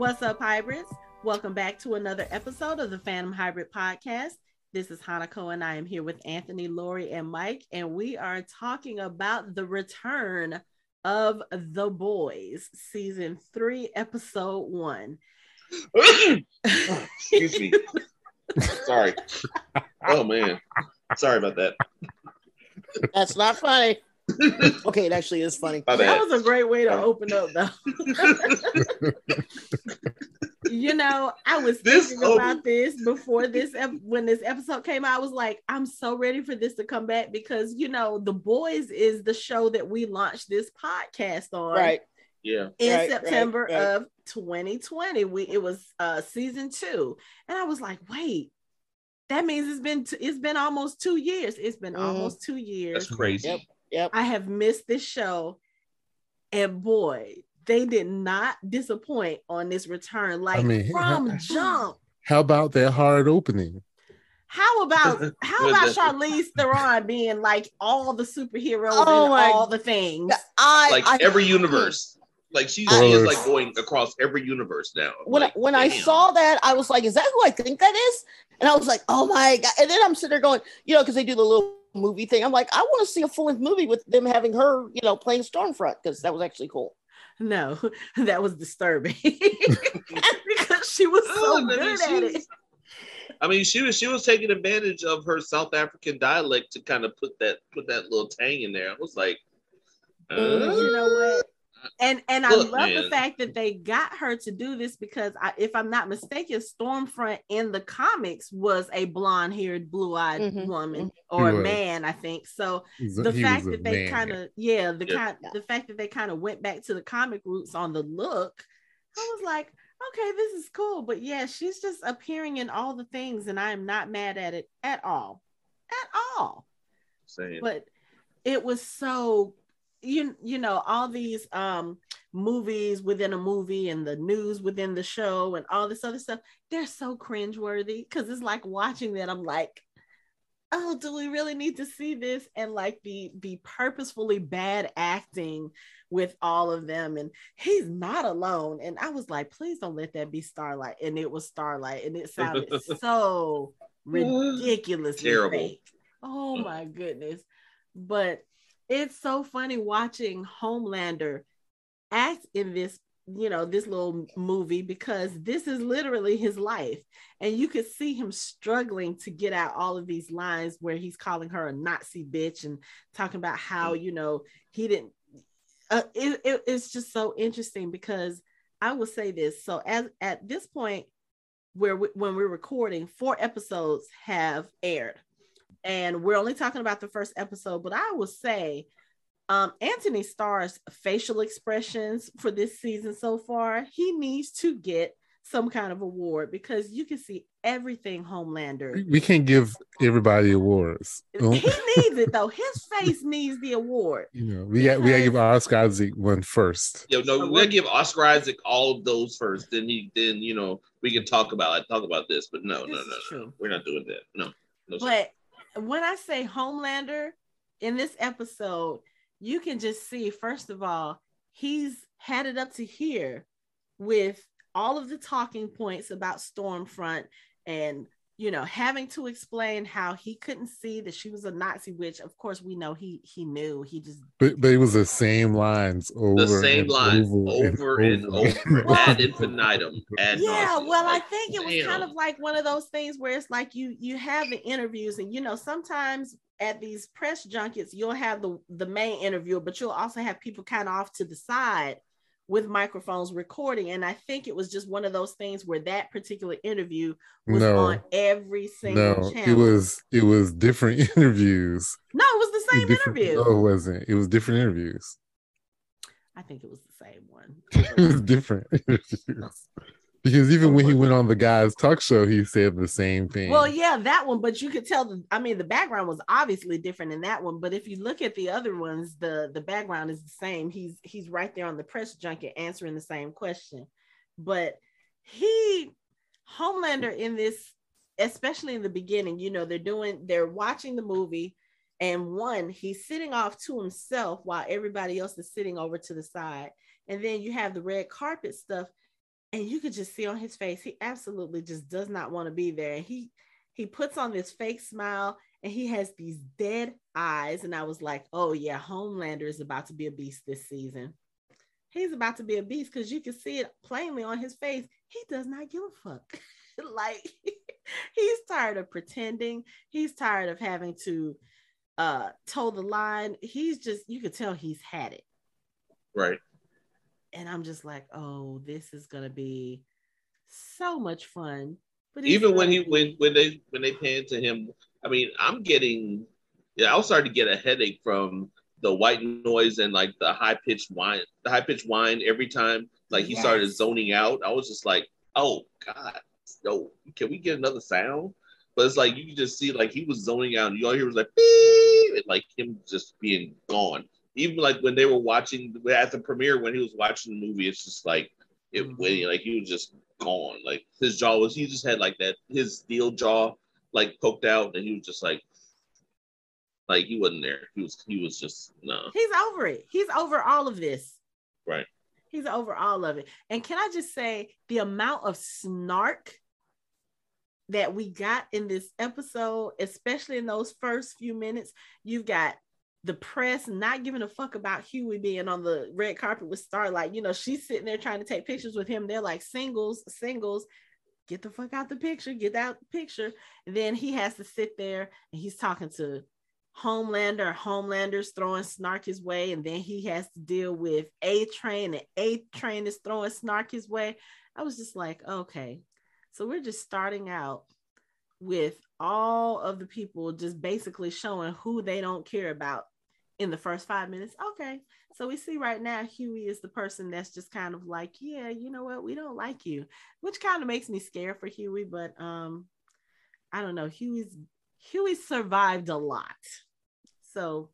What's up, hybrids? Welcome back to another episode of the Fandom Hybrid Podcast. This is Hanako, and I am here with Anthony, Lori, and Mike, and we are talking about the return of The Boys, season three, episode one. Excuse me. Sorry. Oh man. Sorry about that. That's not funny. Okay, it actually is funny. My That bad. was a great way to open up, though. you know, I was This thinking open- about this before this ep- when this episode came out. I was like, I'm so ready for this to come back because you know, The Boys is the show that we launched this podcast on Right. Yeah. in Right, right, September right. of 2020. We it was uh season two, and I was like, wait. That means it's been t- it's been almost two years. It's been Mhm. almost two years. That's crazy. Yep. Yep. I have missed this show. And boy, they did not disappoint on this return. Like mean, from jump. How about that hard opening? How about how about Charlize Theron being like all the superheroes Oh and all the things? I Like I, every universe. Like she, she is like going across every universe now. when like, I, when I saw that, I was like, "Is that who I think that is?" And I was like, "Oh my god!" And then I'm sitting there going, you know, because they do the little movie thing. I'm like, I want to see a full length movie with them having her, you know, playing Stormfront because that was actually cool. No, that was disturbing because she was so Oh, I mean, good she at was- it. I mean, she was she was taking advantage of her South African dialect to kind of put that put that little tang in there. I was like, uh, you know what? And and I Look, love the fact that they got her to do this because I, if I'm not mistaken, Stormfront in the comics was a blonde-haired, blue-eyed Mhm, woman or a man, I think. So a- the he fact that they kind of yeah, the Yeah. kind the fact that they kind of went back to the comic roots on the look, I was like, okay, this is cool. But yeah, she's just appearing in all the things, and I am not mad at it at all, at all. Saying, but it was so you you know all these um movies within a movie and the news within the show and all this other stuff they're so cringeworthy because it's like watching that i'm like oh do we really need to see this? and like be be purposefully bad acting with all of them and he's not alone and i was like please don't let that be starlight and it was starlight and it sounded so ridiculously Terrible. fake. Oh my goodness. But it's so funny watching homelander act in this you know this little movie because this is literally his life. And you could see him struggling to get out all of these lines where he's calling her a nazi bitch and talking about how you know he didn't uh, it, it- it's just so interesting because i will say this. So as at this point where we, when we're recording four episodes have aired and we're only talking about the first episode but i will say um, Anthony Starr's facial expressions for this season so far, he needs to get some kind of award because you can see everything Homelander. We can't give everybody awards. He needs it though. His face needs the award. You know, we got we gotta give Oscar Isaac one first. Yo, no, we gotta give Oscar Isaac all of those first. Then he, then you know, we can talk about talk about this. But no, This no, is no, no, we're not doing that. No, no. sir. But when I say Homelander in this episode, you can just see, first of all, he's had it up to here with all of the talking points about Stormfront and you know having to explain how he couldn't see that she was a Nazi witch. Of course, we know he he knew. He just But but it was the same lines over the same and line over, over and over, Well- ad infinitum. Ad yeah nauseam. well i think it was damn. kind of like one of those things where it's like you you have the interviews and you know sometimes at these press junkets you'll have the the main interviewer but you'll also have people kind of off to the side with microphones recording and i think it was just one of those things where that particular interview was No. on every single No, channel it was it was different interviews. no it was the same interview No, it wasn't. It was different interviews. i think it was the same one It was different interviews. Because even oh when he went on the guy's talk show, he said the same thing. Well, yeah, that one, but you could tell the I mean the background was obviously different in that one, but if you look at the other ones, the the background is the same. He's he's right there on the press junket answering the same question. But he Homelander in this especially in the beginning, you know, they're doing they're watching the movie and one he's sitting off to himself while everybody else is sitting over to the side. And then you have the red carpet stuff and you could just see on his face he absolutely just does not want to be there. And he he puts on this fake smile and he has these dead eyes. And i was like oh yeah homelander is about to be a beast this season. He's about to be a beast because you can see it plainly on his face. He does not give a fuck. Like he's tired of pretending. He's tired of having to uh toe the line. He's just you could tell he's had it. Right. And i'm just like oh this is gonna be so much fun but Even when he be- when when they when they pan to him, I mean, I'm getting yeah, I was starting to get a headache from the white noise and like the high pitched whine, the high pitched whine every time like he started zoning out. I was just like, oh god, no, can we get another sound? But it's like you can just see like he was zoning out, and you all hear was like beep, and like him just being gone. Even like when they were watching at the premiere when he was watching the movie, it's just like it Mhm. went like he was just gone. Like his jaw was he just had like that his steel jaw like poked out, and he was just like like he wasn't there. He was he was just no. he's over it he's over all of this Right. he's over all of it and can i just say the amount of snark that we got in this episode especially in those first few minutes you've got the press not giving a fuck about Hughie being on the red carpet with Starlight. You know, she's sitting there trying to take pictures with him. They're like singles, singles. Get the fuck out the picture, get out the picture. And then he has to sit there and he's talking to Homelander. Homelander's throwing snark his way, and then he has to deal with A Train, and A Train is throwing snark his way. I was just like, okay, so we're just starting out with all of the people just basically showing who they don't care about in the first five minutes. Okay, so we see right now Hughie is the person that's just kind of like, yeah, you know what, we don't like you, which kind of makes me scared for Hughie, but um, I don't know, Hughie's Hughie survived a lot, so.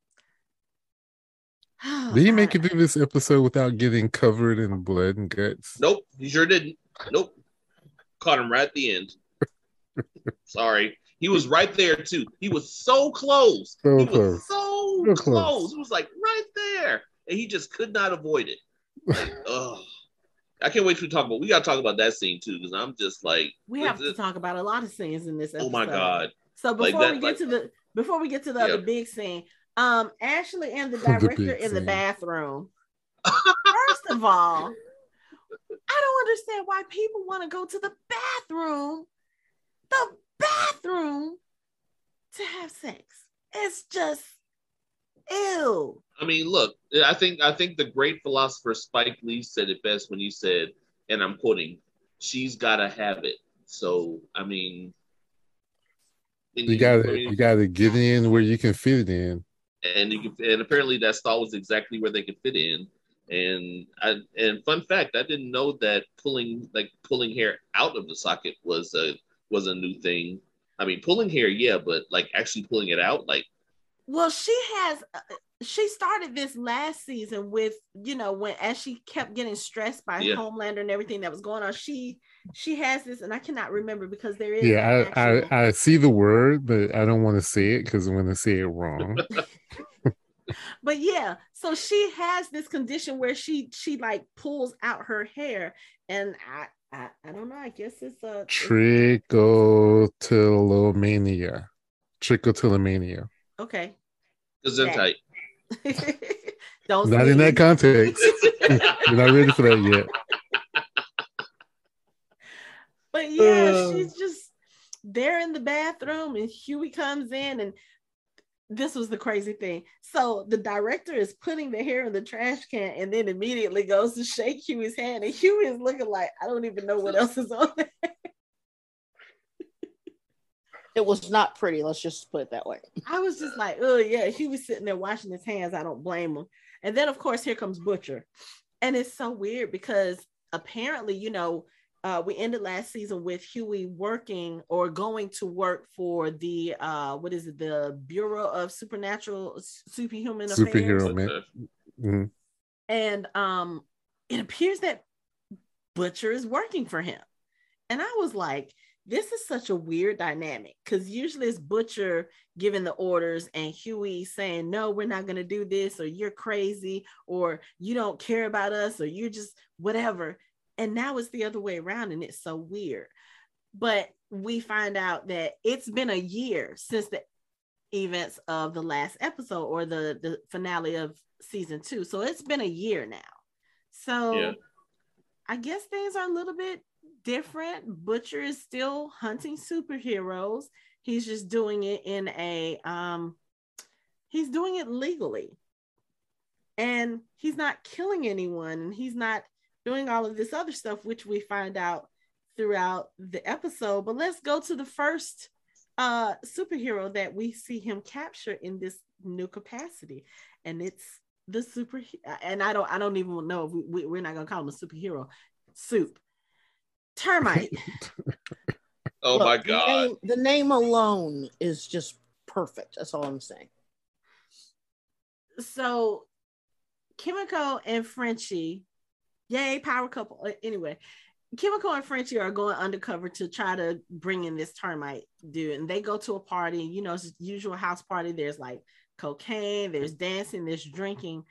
Did he make it through this episode without getting covered in blood and guts? Nope, he sure didn't. Nope. Caught him right at the end. Sorry. He was right there too. He was so close. So he was close. so So close. close. It was like right there. And he just could not avoid it. Like, ugh. I can't wait to talk about we gotta talk about that scene too, because I'm just like we have it's- to talk about a lot of scenes in this episode. oh my god. So Like before that, we get like- to the before we get to the other Yeah. big scene, um, Ashley and the The director big in the scene. bathroom. First of all, I don't understand why people want to go to the bathroom, the bathroom, to have sex. It's just ew. I mean, look, I think I think the great philosopher Spike Lee said it best when he said, and I'm quoting, "She's gotta have it." So I mean, You gotta I mean, you gotta get in where you can fit it in. and you can, and apparently that stall was exactly where they could fit in. And I and fun fact, I didn't know that pulling like pulling hair out of the socket was a was a new thing. I mean, pulling hair, yeah, but like actually pulling it out, like Well, she has. Uh, she started this last season with you know when as she kept getting stressed by Yeah. Homelander and everything that was going on. She she has this, and I cannot remember because there is Yeah, I, I I see the word, but I don't want to say it because I'm going to say it wrong. but yeah so she has this condition where she she like pulls out her hair and i i, I don't know i guess it's a Trichotillomania. Trichotillomania. okay gesundheit. don't Not in that context. You're not ready for that yet. but yeah Uh. she's just there in the bathroom and hughie comes in and this was the crazy thing. So the director is putting the hair in the trash can and then immediately goes to shake Hughie's hand. And Hughie is looking like, I don't even know what else is on there. It was not pretty. Let's just put it that way. I was just like, oh yeah, he was sitting there washing his hands. I don't blame him. And then of course here comes Butcher, and it's so weird because apparently, you know, uh, we ended last season with Hughie working or going to work for the uh, what is it, the Bureau of Supernatural Superhuman Superhero Affairs, man. Mhm. and um, it appears that Butcher is working for him, and I was like, this is such a weird dynamic because usually it's Butcher giving the orders and Hughie saying, No, we're not going to do this, or you're crazy, or you don't care about us, or you're just whatever. And now it's the other way around, and it's so weird. But we find out that it's been a year since the events of the last episode or the the finale of season two. So it's been a year now. So Yeah. I guess things are a little bit different. Butcher is still hunting superheroes. He's just doing it in a um he's doing it legally. And he's not killing anyone and he's not doing all of this other stuff which we find out throughout the episode. But let's go to the first uh superhero that we see him capture in this new capacity and it's the super and i don't i don't even know if we, we, we're not gonna call him a superhero supe termite Oh Look, my the god. name- the name alone is just perfect. That's all I'm saying. so Kimiko and Frenchie, yay, power couple. Anyway, Kimiko and Frenchie are going undercover to try to bring in this termite dude. And they go to a party, you know, it's usual house party. There's like cocaine, there's dancing, there's drinking.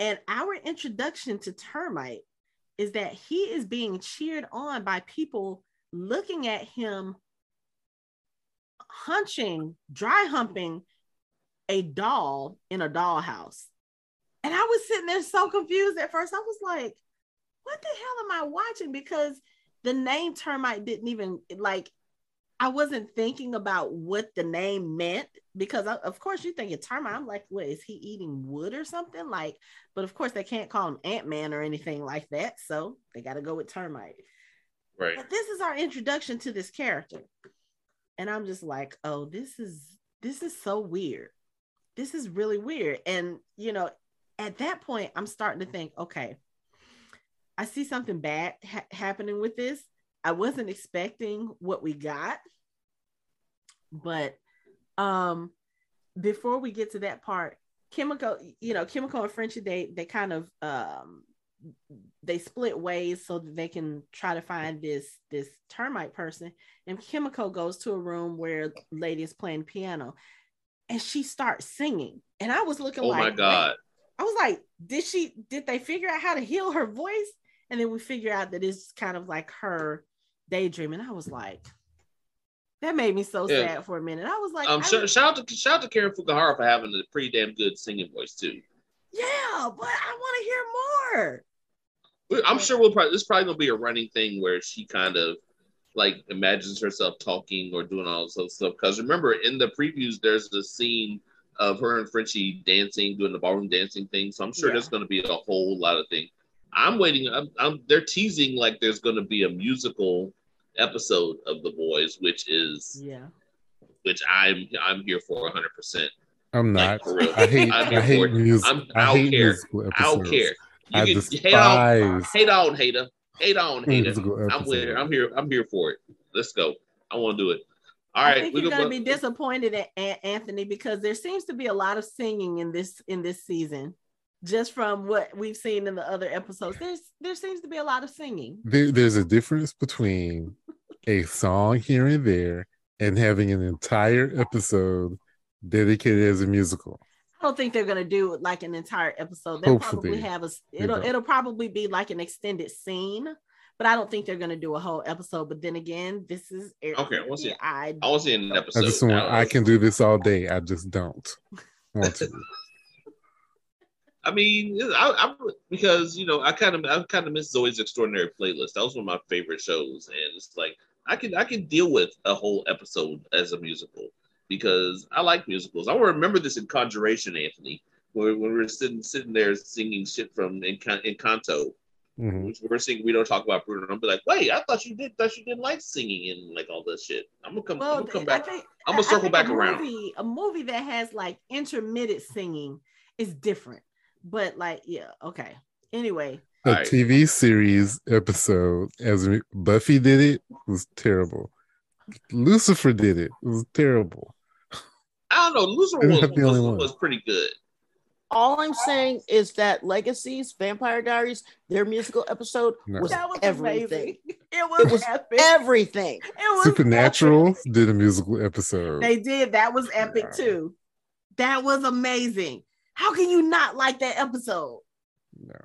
And our introduction to termite is that he is being cheered on by people looking at him hunching, dry humping a doll in a dollhouse. And I was sitting there so confused at first. I was like, what the hell am I watching? Because the name termite didn't even like I wasn't thinking about what the name meant because I, of course you think it's termite. I'm like, what is he eating wood or something? Like, but of course they can't call him Ant-Man or anything like that. So they got to go with termite. Right. But this is our introduction to this character. And I'm just like, oh, this is this is so weird. This is really weird. And you know, at that point, I'm starting to think, okay, I see something bad ha- happening with this. I wasn't expecting what we got. But um before we get to that part, Kimiko, you know, Kimiko and Frenchie, they they kind of um they split ways so that they can try to find this this termite person. And Kimiko goes to a room where lady is playing piano, and she starts singing. And I was looking Oh like, my wait. god. I was like, did she? Did they figure out how to heal her voice? And then we figure out that it's kind of like her daydreaming. I was like, that made me so Yeah. sad for a minute. I was like, Um, shout, shout out to shout out to Karen Fukuhara for having a pretty damn good singing voice too. yeah, but I want to hear more. I'm sure we'll probably this probably gonna be a running thing where she kind of like imagines herself talking or doing all this other stuff. Because remember, in the previews, there's the scene of her and Frenchie dancing, doing the ballroom dancing thing. So I'm sure Yeah. there's gonna be a whole lot of things. I'm waiting. I'm, I'm they're teasing like there's gonna be a musical episode of The Boys, which is Yeah. which I'm I'm here for 100. percent I'm not. for real. I hate. I'm I hate for it. music. I'm- I I don't hate care. musical I don't care. You I can despise. hate on, hate on, hater, hate on, hater. I'm with her. I'm here. I'm here for it. Let's go. I want to do it. All right, I think we you're go- going to be disappointed at Anthony because there seems to be a lot of singing in this in this season. Just from what we've seen in the other episodes, there's there seems to be a lot of singing. There, there's a difference between a song here and there and having an entire episode dedicated as a musical. I don't think they're going to do like an entire episode. They'll Hopefully, probably have a it'll don't. it'll probably be like an extended scene, but I don't think they're going to do a whole episode. But then again, this is Okay, we'll see. I I want to see an episode. I just want. I can do this all day. I just don't want to. I mean, I, I because you know I kind of I kind of miss Zoey's Extraordinary Playlist. That was one of my favorite shows, and it's like I can I can deal with a whole episode as a musical because I like musicals. I remember this in Conjuration, Anthony, where when we were sitting sitting there singing shit from Encan- Encanto. Mhm. which we're singing. We don't talk about Bruno. I'm be like, wait, I thought you did. Thought you didn't like singing and like all this shit. I'm gonna come. well, I'm gonna come back. think I'm gonna I- I circle back a around. Movie, a movie that has like intermittent singing is different, but like yeah, okay. Anyway, A Alright. TV series episode as Buffy did it was terrible. Lucifer did it. It was terrible. I don't know. Lucifer was, the only was, one. was pretty good. All I'm saying is that Legacies, Vampire Diaries, their musical episode No. was that was everything. amazing. It was, It was epic. Everything. it was Supernatural epic. did a musical episode. They did. That was epic Yeah. too. That was amazing. How can you not like that episode? no.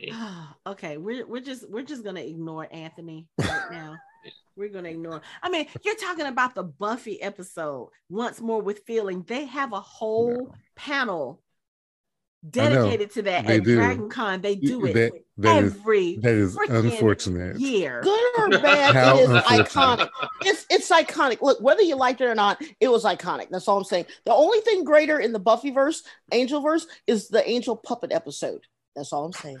okay, we're we're just we're just gonna ignore Anthony right now. We're gonna ignore. I mean, you're talking about the Buffy episode once more with feeling. They have a whole panel dedicated to that They at do. Dragon Con. They do it That, that is every that is unfortunate. year. Good or bad, How it is iconic. It's it's iconic. Look, whether you liked it or not, it was iconic. That's all I'm saying. The only thing greater in the Buffyverse, Angelverse, is the Angel puppet episode. That's all I'm saying.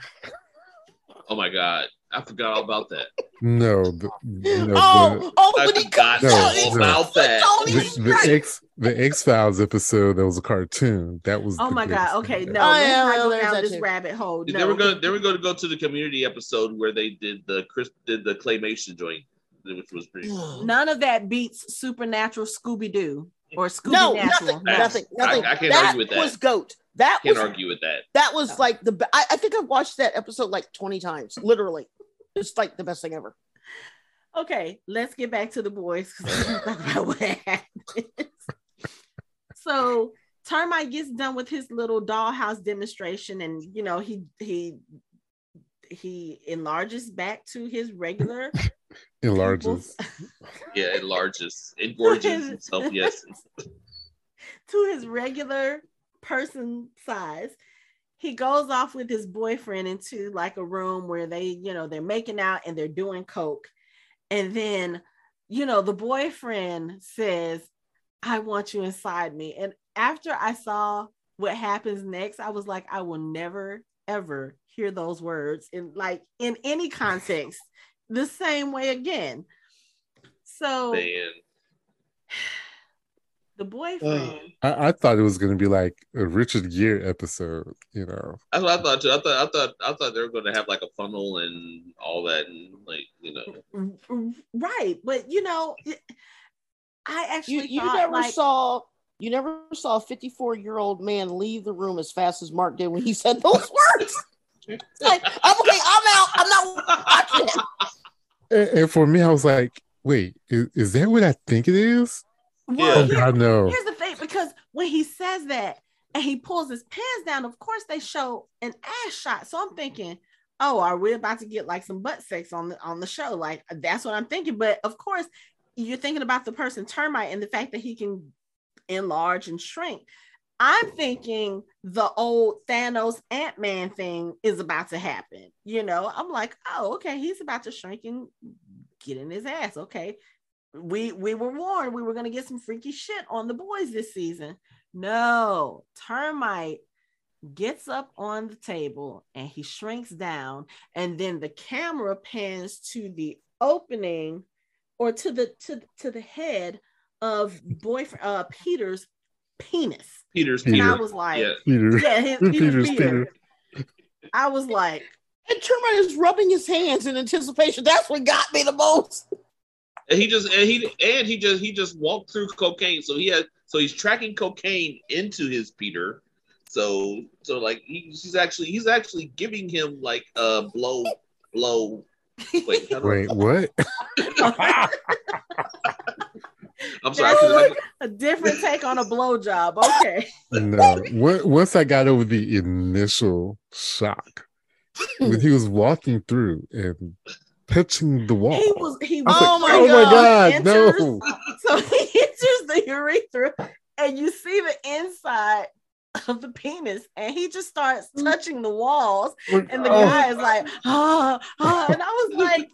Oh my god, I forgot all about that. No, the, no, oh, oh, I when he comes No, out, no. about that. The, the X the X Files episode that was a cartoon. That was Oh my god. Okay, no, Oh, let's yeah, not go down this too. rabbit hole. They No. were going. They were going to go to the community episode where they did the Chris did the claymation joint, which was pretty. None of that beats Supernatural Scooby Doo or Scooby No, Natural. nothing, nothing, nothing. I- I can't that argue with that. was goat. That Can't was argue with that. that was No. like the. I, I think I've watched that episode like twenty times, literally. It's like the best thing ever. Okay, let's get back to the boys because we're gonna talk about what happened. so Termite gets done with his little dollhouse demonstration, and you know he he he enlarges back to his regular Enlarges. Yeah, it enlarges, engorges himself. Yes, to his regular person size. He goes off with his boyfriend into like a room where they, you know, they're making out and they're doing coke. And then, you know, the boyfriend says, I want you inside me. And after I saw what happens next, I was like, I will never, ever hear those words in like in any context the same way again. So man. The boyfriend. I, I thought it was going to be like a Richard Gere episode. You know, That's what I thought too. I thought I thought I thought they were going to have like a funnel and all that, and like you know, right but you know i You actually you thought, never like, saw you never saw a 54 year old man leave the room as fast as Mark did when he said those words. Like, I'm okay, I'm out. I'm not watching it. and, and for me, I was like, wait, is, is that what I think it is? Well, Oh here- God, no. here's the thing because when he says that and he pulls his pants down of course they show an ass shot. So i'm thinking oh are we about to get like some butt sex on the on the show? Like that's what i'm thinking. But of course you're thinking about the person termite and the fact that he can enlarge and shrink. I'm thinking the old thanos ant-man thing is about to happen you know? I'm like oh okay he's about to shrink and get in his ass okay we we were warned we were going to get some freaky shit on the boys this season no termite gets up on the table and he shrinks down and then the camera pans to the opening or to the to, to the head of boyfriend uh peter's penis Peter's and Peter. i was like yeah, Peter. yeah his, Peter's Peter's Peter. Peter. i was like And Termite is rubbing his hands in anticipation. That's what got me the most. And he just and he and he just he just walked through cocaine. So he had so he's tracking cocaine into his Peter. So so like he, he's actually he's actually giving him like a blow blow. Wait, how do I- Wait, what? I'm sorry. 'cause I- a different take on a blowjob okay No. Once I got over the initial shock, when he was walking through and touching the wall, he was he I was Oh like, my oh my God. God, Enters- no. So he enters the urethra and you see the inside of the penis and he just starts touching the walls and the Oh, guy is like, ah, ah. And I was like,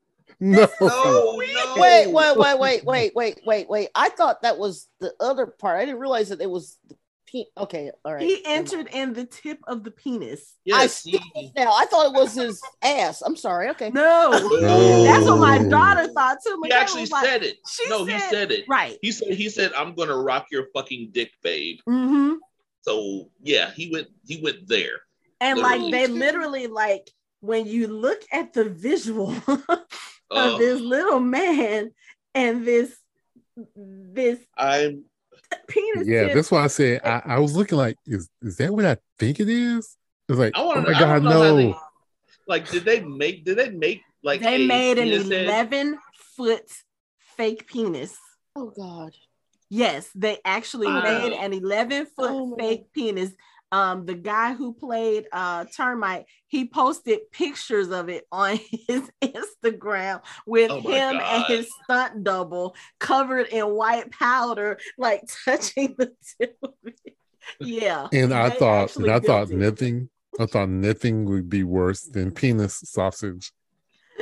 no. no, no. Wait, wait, wait, wait, wait, wait, wait, wait. I thought that was the other part. I didn't realize that it was the pe- okay, all right. he entered in the tip of the penis. I Yes, see he, now. I thought it was his ass. I'm sorry. Okay. No. No. That's what my daughter thought too. he actually was like, said it. she No, he said- said it. Right. He said he said I'm gonna rock your fucking dick, babe. Mm-hmm. So yeah, he went he went there. And like they Literally. literally like when you look at the visual Uh, of this little man and this this I'm penis Yeah, tip. that's why I said I, I was looking like, is is that what I think it is? It's like, I oh want my to God, know how no. they, like did they make did they make like they a made an penis head? 11 foot fake penis. Oh God. Yes, they actually Wow. made an 11 foot Oh, fake penis. Um, the guy who played uh, Termite, he posted pictures of it on his Instagram with Oh my him and his stunt double covered in white powder, like touching the tip of it. Yeah. And I thought, and I thought it. nothing. I thought nothing would be worse than penis sausage.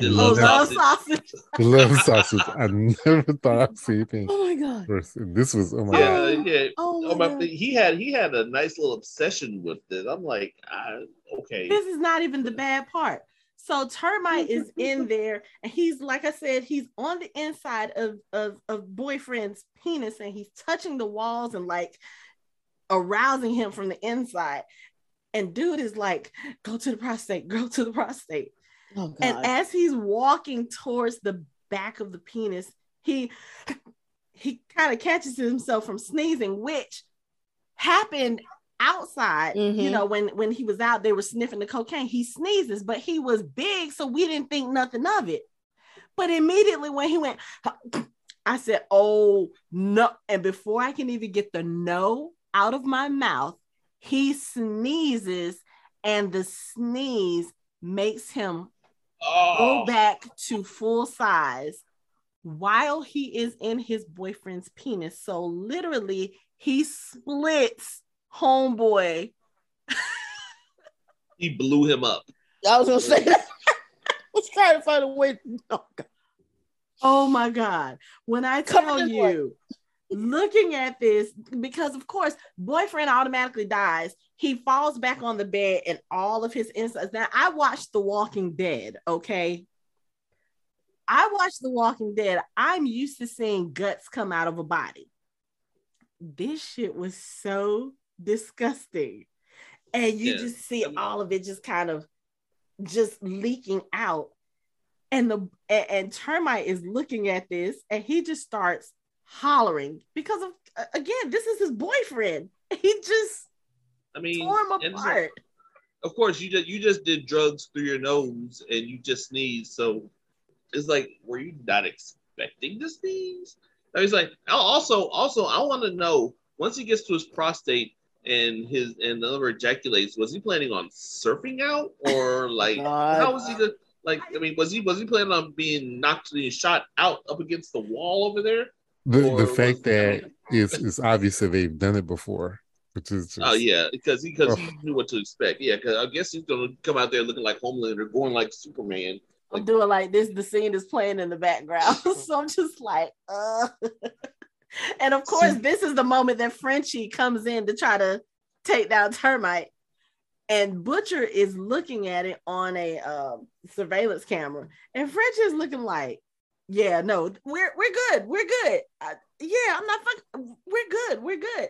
The Oh, love love sausage. sausage. Love sausage. I never thought I'd see anything Oh my god. worse. This was oh my Yeah, Oh, yeah. Oh my Oh, my, god. he had he had a nice little obsession with it. I'm like, I, okay. This is not even the bad part. So termite is in there, and he's like I said, he's on the inside of, of of boyfriend's penis, and he's touching the walls and like arousing him from the inside. And dude is like, go to the prostate, go to the prostate. Oh. And as he's walking towards the back of the penis, he he kind of catches himself from sneezing, which happened outside. You Mhm. know, when when he was out, they were sniffing the cocaine. He sneezes, but he was big, so we didn't think nothing of it. But immediately when he went, I said, "Oh no!" And before I can even get the no out of my mouth, he sneezes, and the sneeze makes him oh, go back to full size while he is in his boyfriend's penis. So literally, he splits homeboy. he blew him up. I was gonna say that. was trying to find a way. Oh, God. Oh my God. When I tell you, looking at this, because of course, boyfriend automatically dies. He falls back on the bed and all of his insides. Now, I watched The Walking Dead, okay? I watched The Walking Dead. I'm used to seeing guts come out of a body. This shit was so disgusting. And you Yeah. just see all of it just kind of just leaking out. And the and, and termite is looking at this and he just starts hollering because of again, this is his boyfriend. He just I mean, tore him and it's like- apart. of course, you just you just did drugs through your nose and you just sneezed. So it's like, were you not expecting to sneeze? I was like, oh, also, also, I want to know once he gets to his prostate and his and the liver ejaculates, was he planning on surfing out or like God. how was he the like? I mean, was he was he planning on being knocked and shot out up against the wall over there? the the fact that it's it's obvious that they've done it before, which is just Oh yeah, because he because he knew what to expect. Yeah, because I guess he's gonna come out there looking like Homelander, going like Superman. I'm doing like this, the scene is playing in the background. so I'm just like, uh and of course, this is the moment that Frenchie comes in to try to take down termite. And Butcher is looking at it on a um, surveillance camera, and Frenchie is looking like, "Yeah, no, we're we're good, we're good. Uh, yeah, I'm not fucking. We're good, we're good."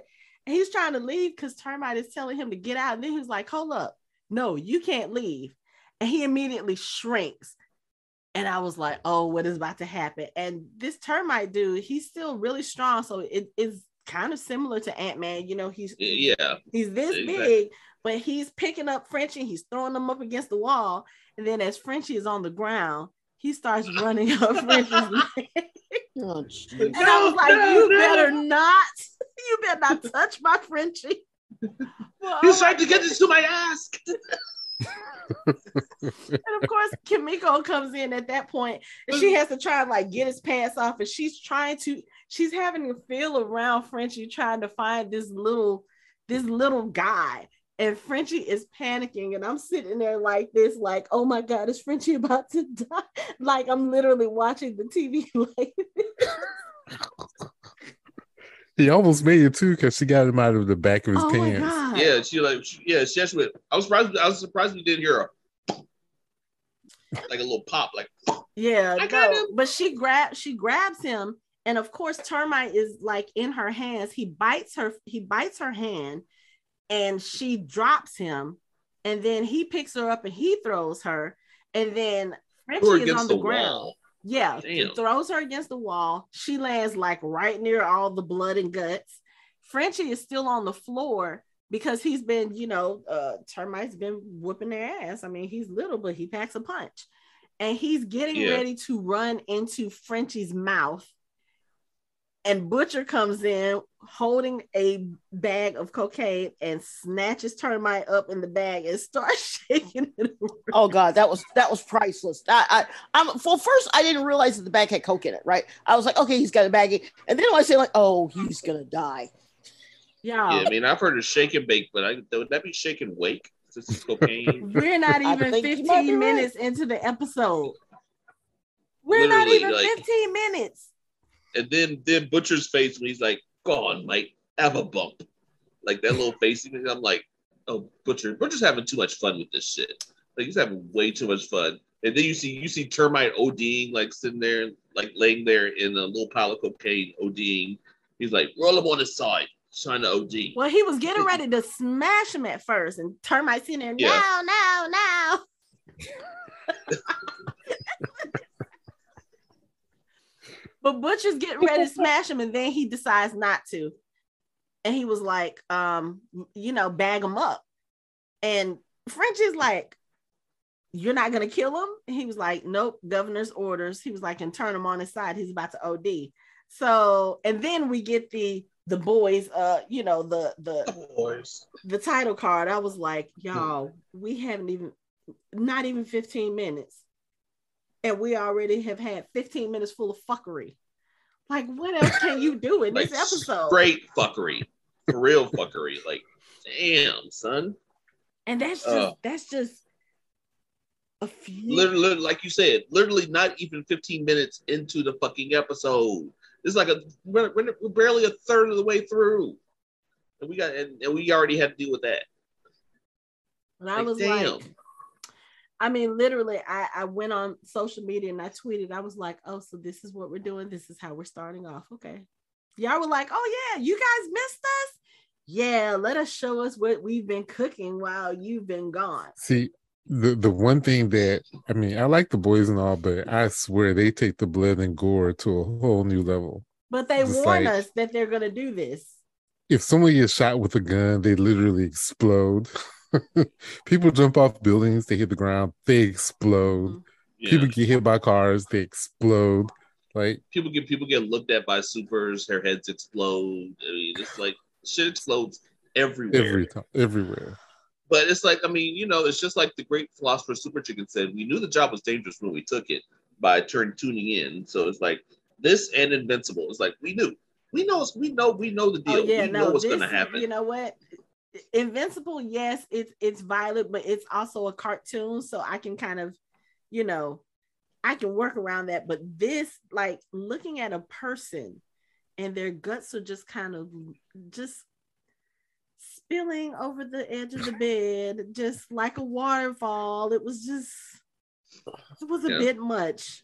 And he's trying to leave because termite is telling him to get out, and then he's like, "Hold up, no, you can't leave." And he immediately shrinks and I was like, oh, what is about to happen? And this termite dude, he's still really strong. So it is kind of similar to Ant-Man. You know, he's Yeah, he's this Exactly. big, but he's picking up Frenchie, he's throwing them up against the wall. And then as Frenchie is on the ground, he starts running up Frenchie's leg. Oh. And I was like, No, you no. better not, you better not touch my Frenchie. Well, he's trying to get into my ass. And of course, Kimiko comes in at that point, and she has to try and like get his pants off, and she's trying to, she's having to feel around Frenchie, trying to find this little, this little guy. And Frenchie is panicking, and I'm sitting there like this, like, oh my god, is Frenchie about to die? Like I'm literally watching the TV, like he almost made it too because she got him out of the back of his oh my pants. god, Yeah, she like she, yeah, she actually went. I was surprised. I was surprised we didn't hear a like a little pop. Like Yeah, I got no, him. but she grabs she grabs him, and of course, termite is like in her hands. He bites her, he bites her hand, and she drops him, and then he picks her up and he throws her, and then Frenchie is on the, the, ground. wall. Yeah, he throws her against the wall. She lands like right near all the blood and guts. Frenchie is still on the floor because he's been, you know, uh, termites been whooping their ass. I mean, he's little, but he packs a punch. And he's getting Yeah. ready to run into Frenchie's mouth. And Butcher comes in holding a bag of cocaine and snatches Termite up in the bag and starts shaking it. around. Oh god, that was that was priceless. I, I I'm well first I didn't realize that the bag had coke in it, right? I was like, okay, he's got a baggie. And then I say like, oh, he's gonna die. Y'all, Yeah, I mean, I've heard of shake and bake, but I, would that be shake and wake? This is cocaine. we're not even think you might be 15 right. minutes into the episode. We're not even like- 15 minutes. And then then Butcher's face when he's like, "Go on, Mike, have a bump," like that little face. I'm like, "Oh, Butcher, Butcher's having too much fun with this shit. Like he's having way too much fun." And then you see you see Termite ODing, like sitting there, like laying there in a little pile of cocaine, ODing. He's like, "Roll him on his side, trying to OD." Well, he was getting ready to smash him at first, and Termite sitting there, Yeah. now, now, now. but Butcher's getting ready to smash him, and then he decides not to. And he was like, um, you know, bag him up. And French is like, You're not gonna kill him? And he was like, Nope, governor's orders. He was like, and turn him on his side. He's about to OD. So, and then we get the the boys, uh, you know, the the Boys. the title card, I was like, y'all, we haven't even not even 15 minutes. And we already have had 15 minutes full of fuckery. Like, what else can you do in Like this episode? Great fuckery, for real fuckery. Like, damn, son. And that's just Uh. that's just a few literally, like you said, literally not even 15 minutes into the fucking episode. It's like a we're, we're we're barely a third of the way through, and we got and, and we already had to deal with that. And I Like, was damn. like, I mean, literally, I, I went on social media and I tweeted, I was like, oh, so this is what we're doing. This is how we're starting off. Okay. Y'all were like, oh, yeah, you guys missed us. Yeah, let us show us what we've been cooking while you've been gone. See, the the one thing that I mean, I like the boys and all, but I swear they take the blood and gore to a whole new level. But they Just warn like- us that they're going to do this. If someone gets shot with a gun, they literally explode. People jump off buildings, they hit the ground, they explode. Mm-hmm. Yeah. People get hit by cars, they explode. Like people get people get looked at by supers, their heads explode. I mean, it's like shit explodes everywhere. every time, everywhere. But it's like, I mean, you know, it's just like the great philosopher Super Chicken said, we knew the job was dangerous when we took it by turn tuning in. So it's like this and Invincible. It's like we knew. We know we know we know the oh, deal. Oh yeah, we no, know what's this, gonna happen. You know what? Invincible, yes, it's it's violent, but it's also a cartoon, so I can kind of, you know, I can work around that. But this, like looking at a person and their guts are just kind of just spilling over the edge of the bed, just like a waterfall. It was just it was a Yeah. bit much.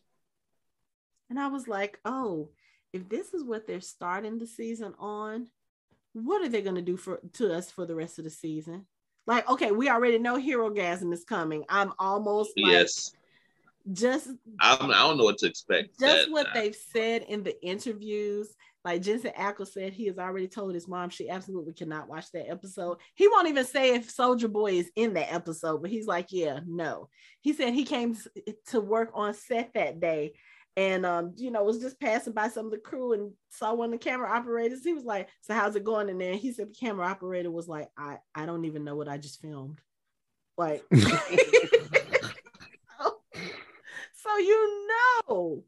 And I was like, oh, if this is what they're starting the season on, what are they going to do for to us for the rest of the season? Like, okay, we already know Herogasm is coming. I'm almost like yes. just I'm, I don't know what to expect. just That- what they've said in the interviews. Like Jensen Ackles said, he has already told his mom she absolutely cannot watch that episode. He won't even say if Soldier Boy is in that episode, but he's like, yeah, no. He said he came to work on set that day and um, you know, was just passing by some of the crew and saw one of the camera operators. He was like, So how's it going in there? He said the camera operator was like, I, I don't even know what I just filmed. Like so you know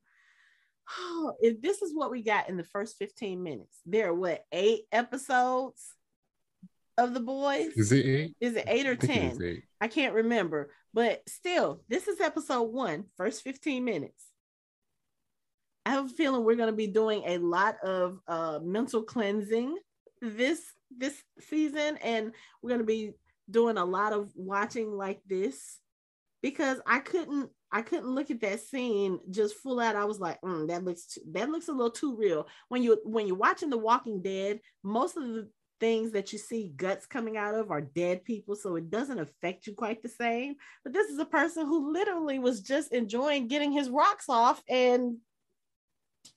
if this is what we got in the first 15 minutes there are what eight episodes of the boys Is it eight? is it eight or I think it is 10 eight. i can't remember but still this is episode one first 15 minutes i have a feeling we're going to be doing a lot of uh, mental cleansing this this season and we're going to be doing a lot of watching like this because i couldn't i couldn't look at that scene just full out. I was like mm, that looks too, that looks a little too real. When you when you're watching the walking dead most of the things that you see guts coming out of are dead people so it doesn't affect you quite the same. But this is a person who literally was just enjoying getting his rocks off and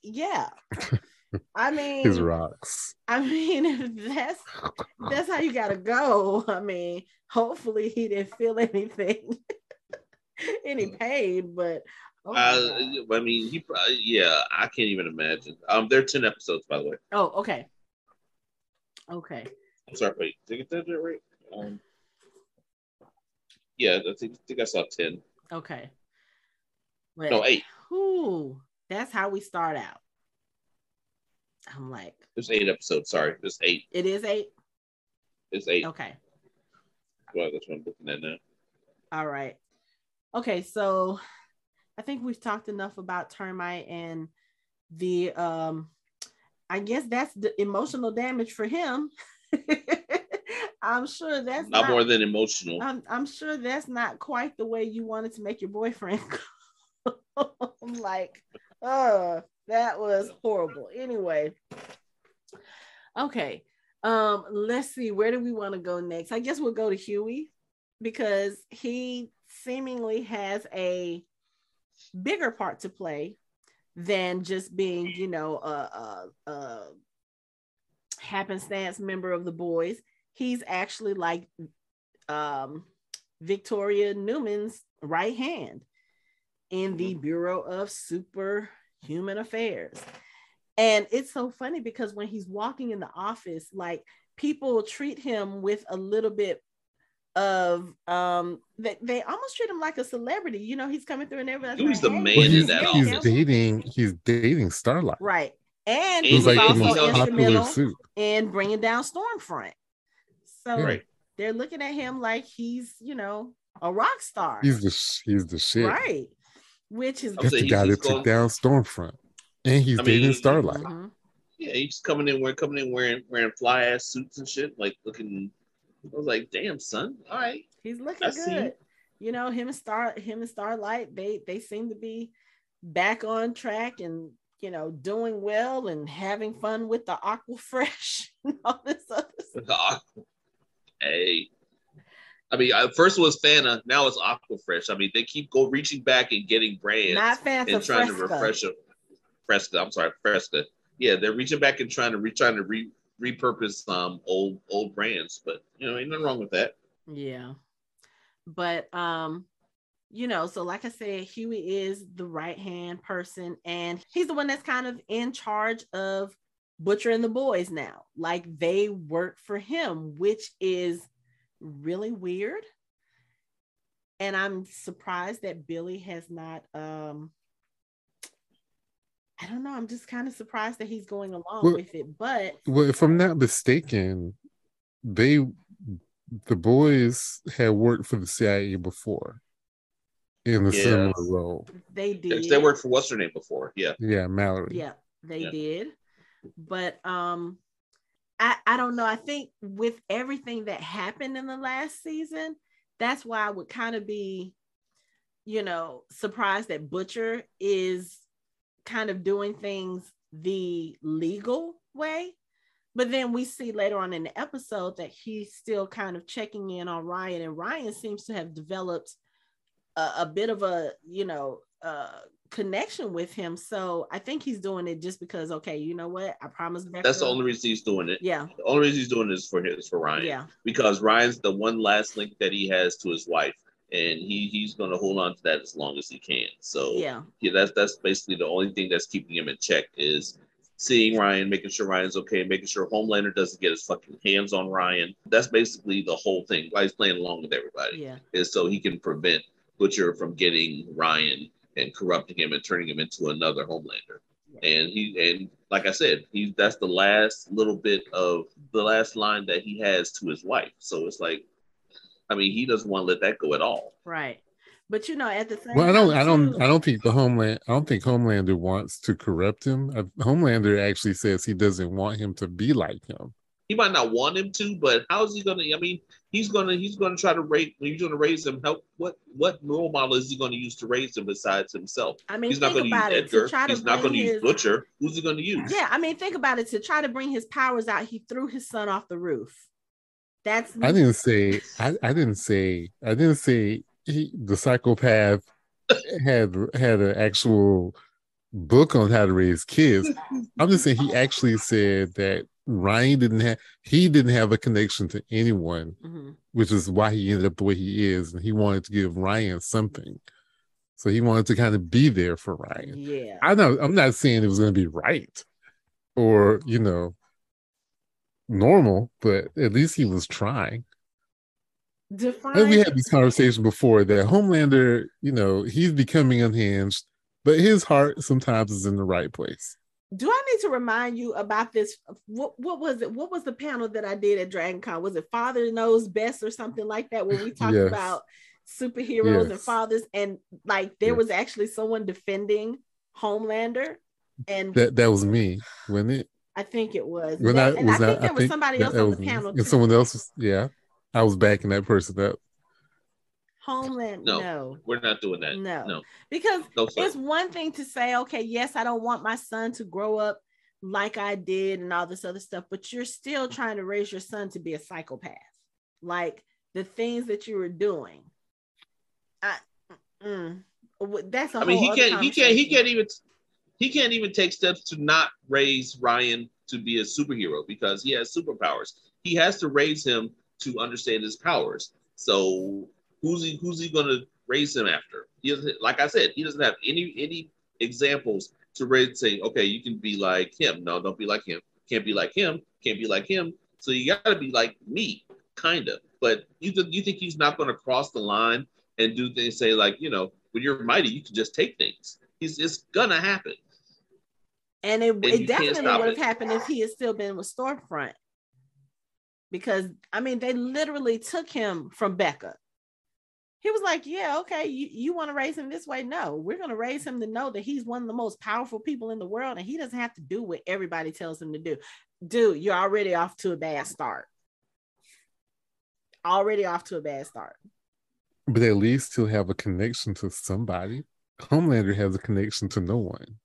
yeah i mean His rocks. I mean, if that's that's how you gotta go. I mean, hopefully he didn't feel anything, any pain, but Oh, Uh, I mean, he probably, yeah, I can't even imagine. Um, there are 10 episodes, by the way. oh, okay. Okay. I'm sorry, wait, did I get that right? Um, yeah, I think, I think I saw 10. Okay. But, No, eight. Whew, that's how we start out. I'm like, There's eight episodes. Sorry, there's eight. it is eight. It's eight. Okay. Well, that's what I'm looking at now. All right. Okay, so I think we've talked enough about termite and the um I guess that's the emotional damage for him. I'm sure that's Not, not, more than emotional. I'm, I'm sure that's not quite the way you wanted to make your boyfriend like, oh, that was horrible. Anyway. Okay. Um, let's see, where do we want to go next? I guess we'll go to Hughie because he seemingly has a bigger part to play than just being, you know, a, a, a happenstance member of the boys. He's actually like um, Victoria Newman's right hand in the Bureau of Superhuman Affairs. And it's so funny because when he's walking in the office, like people treat him with a little bit of um they, they almost treat him like a celebrity. You know, he's coming through and everybody's Who's like, the "Hey, man Well, in he's, that yeah, he's office? dating. He's dating Starlight. Right. And And he like the he's most also also popular instrumental suit. in bringing down Stormfront. So Right. they're looking at him like he's, you know, a rock star. He's the he's the shit. right. Which is I'm That's saying the guy that took down Stormfront, and he's I mean, dating he- Starlight. Mhm. Yeah, he's coming in wearing coming in wearing wearing fly ass suits and shit, like looking. I was like, damn, son. All right. he's looking I see. good. You know, him and Star him and Starlight, they they seem to be back on track and you know doing well and having fun with the Aquafresh and all this other stuff. hey. I mean, I, first it was Fanta, now it's Aquafresh. I mean, they keep go reaching back and getting brands Not Fanta and trying to refresh them. Fresca, I'm sorry, Fresca. Yeah, they're reaching back and trying to re trying to re repurpose um old old brands, but you know, ain't nothing wrong with that. Yeah. But um, you know, so like I said, Hughie is the right hand person, and he's the one that's kind of in charge of Butcher and the boys now. Like they work for him, which is really weird. And I'm surprised that Billy has not um I don't know. I'm just kind of surprised that he's going along Well- with it. But Well, if I'm not mistaken, they the boys had worked for the CIA before in a Yeah. similar role. they Yes, did They worked for what's her name before. Yeah. Yeah, Mallory. Yeah, they Yeah. did. But um I I don't know. I think with everything that happened in the last season, that's why I would kind of be you know, surprised that Butcher is kind of doing things the legal way. But then we see later on in the episode that he's still kind of checking in on Ryan, and Ryan seems to have developed a, a bit of a, you know, uh, connection with him. So I think he's doing it just because, okay, you know what? I promised. Becca. That's the only reason he's doing it. Yeah, The only reason he's doing this for his for Ryan. yeah, Because Ryan's the one last link that he has to his wife. And he, he's gonna hold on to that as long as he can. So yeah, yeah, that's that's basically the only thing that's keeping him in check is seeing Ryan, making sure Ryan's okay, making sure Homelander doesn't get his fucking hands on Ryan. That's basically the whole thing. Why he's playing along with everybody yeah, is so he can prevent Butcher from getting Ryan and corrupting him and turning him into another Homelander. And he and like I said, he that's the last little bit of the last line that he has to his wife. So it's like, I mean, he doesn't want to let that go at all. right. But you know, at the same Well, I don't, time, I don't, too- I don't think the Homeland, I don't think Homelander wants to corrupt him. Uh, Homelander actually says he doesn't want him to be like him. He might not want him to, but how's he gonna? I mean, he's gonna he's gonna try to raise. He's gonna raise him. Help. What what role model is he gonna use to raise him besides himself? I mean, he's not think gonna about use it. To Edgar. try to He's not bring gonna use his- Butcher. Who's he gonna use? Yeah, I mean, think about it. To try to bring his powers out, he threw his son off the roof. That's I didn't say, I, I didn't say, I didn't say he, the psychopath had had an actual book on how to raise kids. I'm just saying he actually said that Ryan didn't have, he didn't have a connection to anyone, Mhm. which is why he ended up the way he is, and he wanted to give Ryan something. So he wanted to kind of be there for Ryan. Yeah. I know I'm not saying it was going to be right or, you know, normal, but at least he was trying. Define we had this conversation before that Homelander, you know, he's becoming unhinged, but his heart sometimes is in the right place. Do I need to remind you about this? What what was it? What was the panel that I did at Dragon Con? Was it Father Knows Best or something like that? Where we talked Yes. about superheroes and fathers, and like there Yes. was actually someone defending Homelander, and That that was me, wasn't it? I think it was. When That- I and I was think there I was think somebody else on was the panel And someone else was, yeah. I was backing that person up. Homeland, No. no, We're not doing that. No. No. because No, it's one thing to say, okay, yes, I don't want my son to grow up like I did and all this other stuff, but you're still trying to raise your son to be a psychopath. Like the things that you were doing. I, mm, that's a I mean, he can't. He can't. He can't even. He can't even take steps to not raise Ryan to be a superhero because he has superpowers. He has to raise him to understand his powers. So who's he? Who's he going to raise him after? He doesn't. Like I said, he doesn't have any any examples to raise. Say, okay, you can be like him. No, don't be like him. Can't be like him. Can't be like him. So you got to be like me, kind of. But you th- you think he's not going to cross the line and do things? Say like you know, when you're mighty, you can just take things. He's, it's gonna happen. And it, And it definitely would have happened if he had still been with Stormfront. Because I mean, they literally took him from Becca. He was like, Yeah, okay, you, you want to raise him this way? No, we're going to raise him to know that he's one of the most powerful people in the world and he doesn't have to do what everybody tells him to do. Dude, you're already off to a bad start. Already off to a bad start. But at least he'll have a connection to somebody. Homelander has a connection to no one.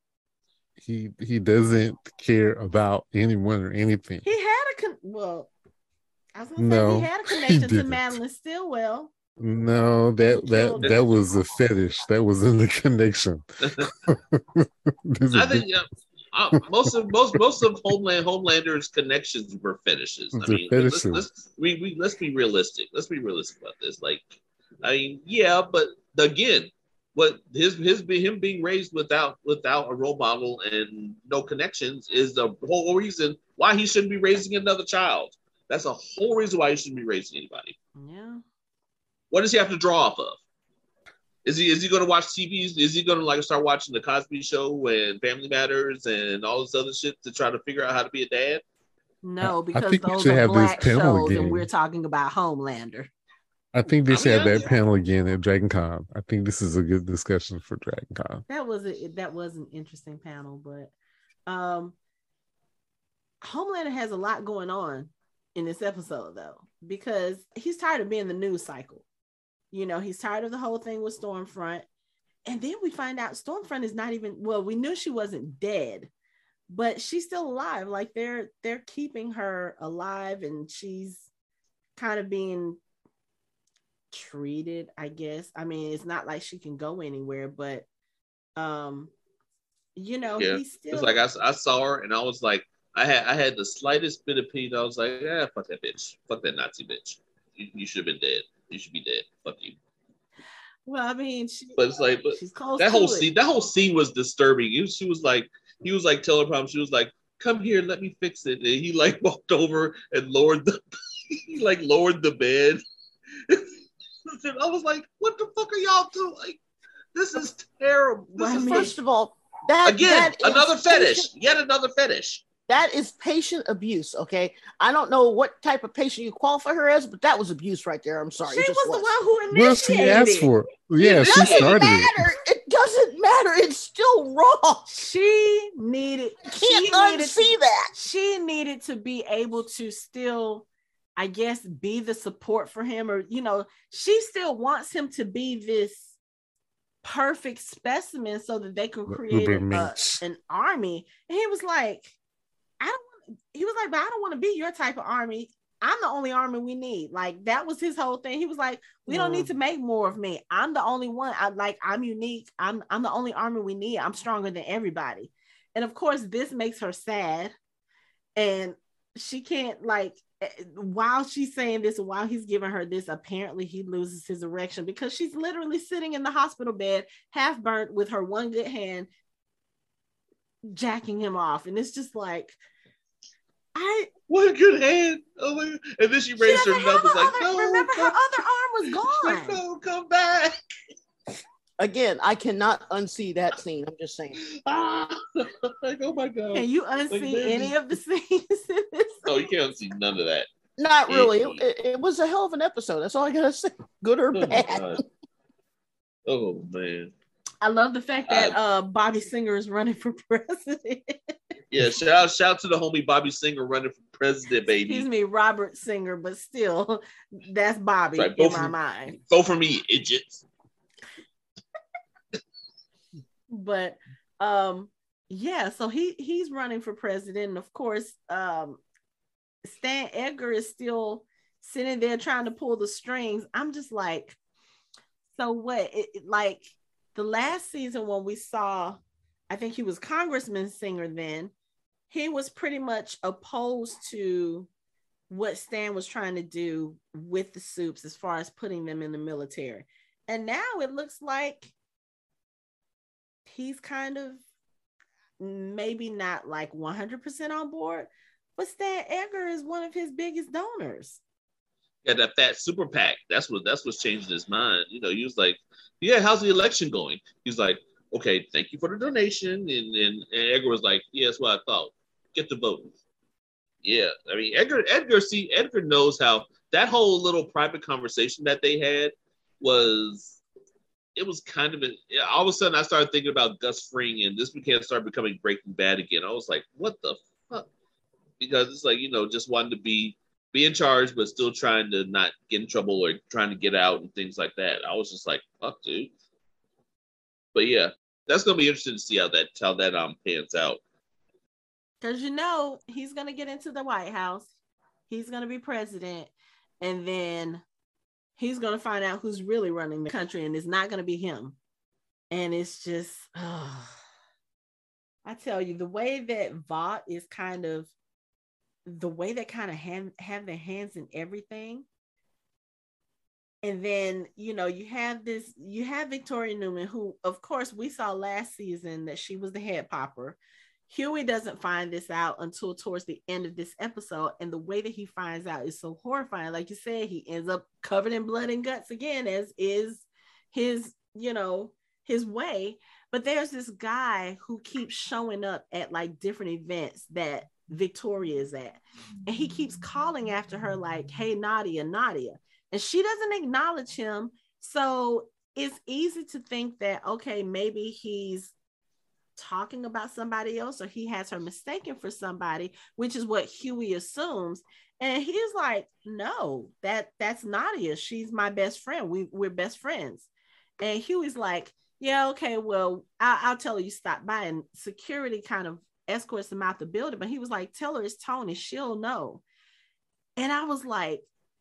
He he doesn't care about anyone or anything. He had a con- well, I was gonna No, say he had a he connection to. Madelyn Stillwell. No, that that that was a fetish. That was in the connection. There's a I think big- uh, most of most most of Homeland Homelander's connections were fetishes. I They're mean, let's, let's we, we let's be realistic. Let's be realistic about this. Like, I mean, yeah, but again, what his his him being raised without without a role model and no connections is the whole reason why he shouldn't be raising another child. That's a whole reason why he shouldn't be raising anybody. Yeah. What does he have to draw off of? Is he is he going to watch TV? Is he going to like start watching the Cosby Show and Family Matters and all this other shit to try to figure out how to be a dad? No, I because think we those should are have this black panel shows, again. and we're talking about Homelander. I think they I should mean, have that panel again at Dragon Con. I think this is a good discussion for Dragon Con. That was a that was an interesting panel, but um, Homelander has a lot going on in this episode though, because he's tired of being the news cycle. You know, he's tired of the whole thing with Stormfront, and then we find out Stormfront is not even well. We knew she wasn't dead, but she's still alive. Like they're they're keeping her alive, and she's kind of being treated i guess i mean it's not like she can go anywhere but um you know Yeah, he's still It's like I, I saw her and I was like, I had I had the slightest bit of pain. I was like, yeah, fuck that bitch, fuck that Nazi bitch. You, you should have been dead. You should be dead. Fuck you. well i mean she, But it's like, but she's close that whole it. scene, that whole scene was disturbing. Was- she was like, he was like telling her, she was like, come here, let me fix it. And he like walked over and lowered the, he like lowered the bed. and I was like, what the fuck are y'all doing? Like, this is terrible. This Well, I is mean- First of all, that again that another fetish. Yet another fetish. That is patient abuse. Okay, I don't know what type of patient you qualify her as, but that was abuse right there. I'm sorry. she it was the one who Well, initiated she asked it. for it. Yeah, It she doesn't started matter. It doesn't matter. It's still wrong. she needed she Can't needed unsee that. she needed to be able to still i guess be the support for him or you know she still wants him to be this perfect specimen so that they can create a- a- an army and he was like i don't want he was like but i don't want to be your type of army. I'm the only army we need. Like that was his whole thing. He was like we don't need to make more of me. I'm the only one. I like i'm unique. I'm i'm the only army we need. I'm stronger than everybody. And of course this makes her sad. And she can't like eh, while she's saying this while he's giving her this apparently he loses his erection because she's literally sitting in the hospital bed half burnt with her one good hand jacking him off and it's just like I what a good hand. Oh my God. And then she she raised her doesn't knuckles a like, other- no, remember her other arm was like, gone no, come back. Again, I cannot unsee that scene. I'm just saying. Ah, like, oh my God. can you unsee there's any of the scenes in this No, you can't see none of that. Not really. It, it- it was a hell of an episode. That's all I gotta say. Good or Oh, my bad. God. oh man. I love the fact that uh Bobby Singer is running for president. Yeah, shout out, shout out to the homie Bobby Singer running for president, Excuse baby. me, Robert Singer, but still, that's Bobby Right, in my mind. Vote for me, idiots. But um, yeah, so he he's running for president, and of course, um, Stan Edgar is still sitting there trying to pull the strings. I'm just like, so what? It, it- like the last season when we saw, I think he was Congressman Singer then. He was pretty much opposed to what Stan was trying to do with the supes as far as putting them in the military. And now it looks like he's kind of maybe not like 100% on board, but Stan Edgar is one of his biggest donors. Yeah, that fat super PAC. That's what that's what's changing his mind. You know, he was like, Yeah, how's the election going? He's like, Okay, thank you for the donation. And and, and Edgar was like, Yeah, that's what I thought. Get the vote. Yeah. I mean Edgar Edgar see Edgar knows how that whole little private conversation that they had was it was kind of a, all of a sudden I started thinking about Gus Fring and this became start becoming Breaking Bad again. I was like, what the fuck? Because it's like, you know, just wanting to be be in charge, but still trying to not get in trouble or trying to get out and things like that. I was just like, fuck, dude. But yeah, that's gonna be interesting to see how that how that um pans out. Because you know, he's to get into the White House, he's to be president, and then he's to find out who's really running the country, and it's not to be him. And it's just, I tell you, the way that Vought is kind of the way they kind of have, have their hands in everything. And then, you know, you have this, you have Victoria Newman, who, of course, we saw last season that she was the head popper. Hughie doesn't find this out until towards the end of this episode. And the way that he finds out is so horrifying. Like you said, he ends up covered in blood and guts again, as is his, you know, his way. But there's this guy who keeps showing up at like different events that Victoria is at. And he keeps mm-hmm. calling after her, like, hey, Nadia, Nadia. And she doesn't acknowledge him. So it's easy to think that, okay, maybe he's talking about somebody else or he has her mistaken for somebody, which is what Hughie assumes. And he's like, no, that that's Nadia. She's my best friend. We, we're best friends. And Hughie's like, yeah, okay, well, I'll, I'll tell her you stop by. And security kind of escorts him out the building. But he was like, tell her it's Tony. She'll know. And I was like,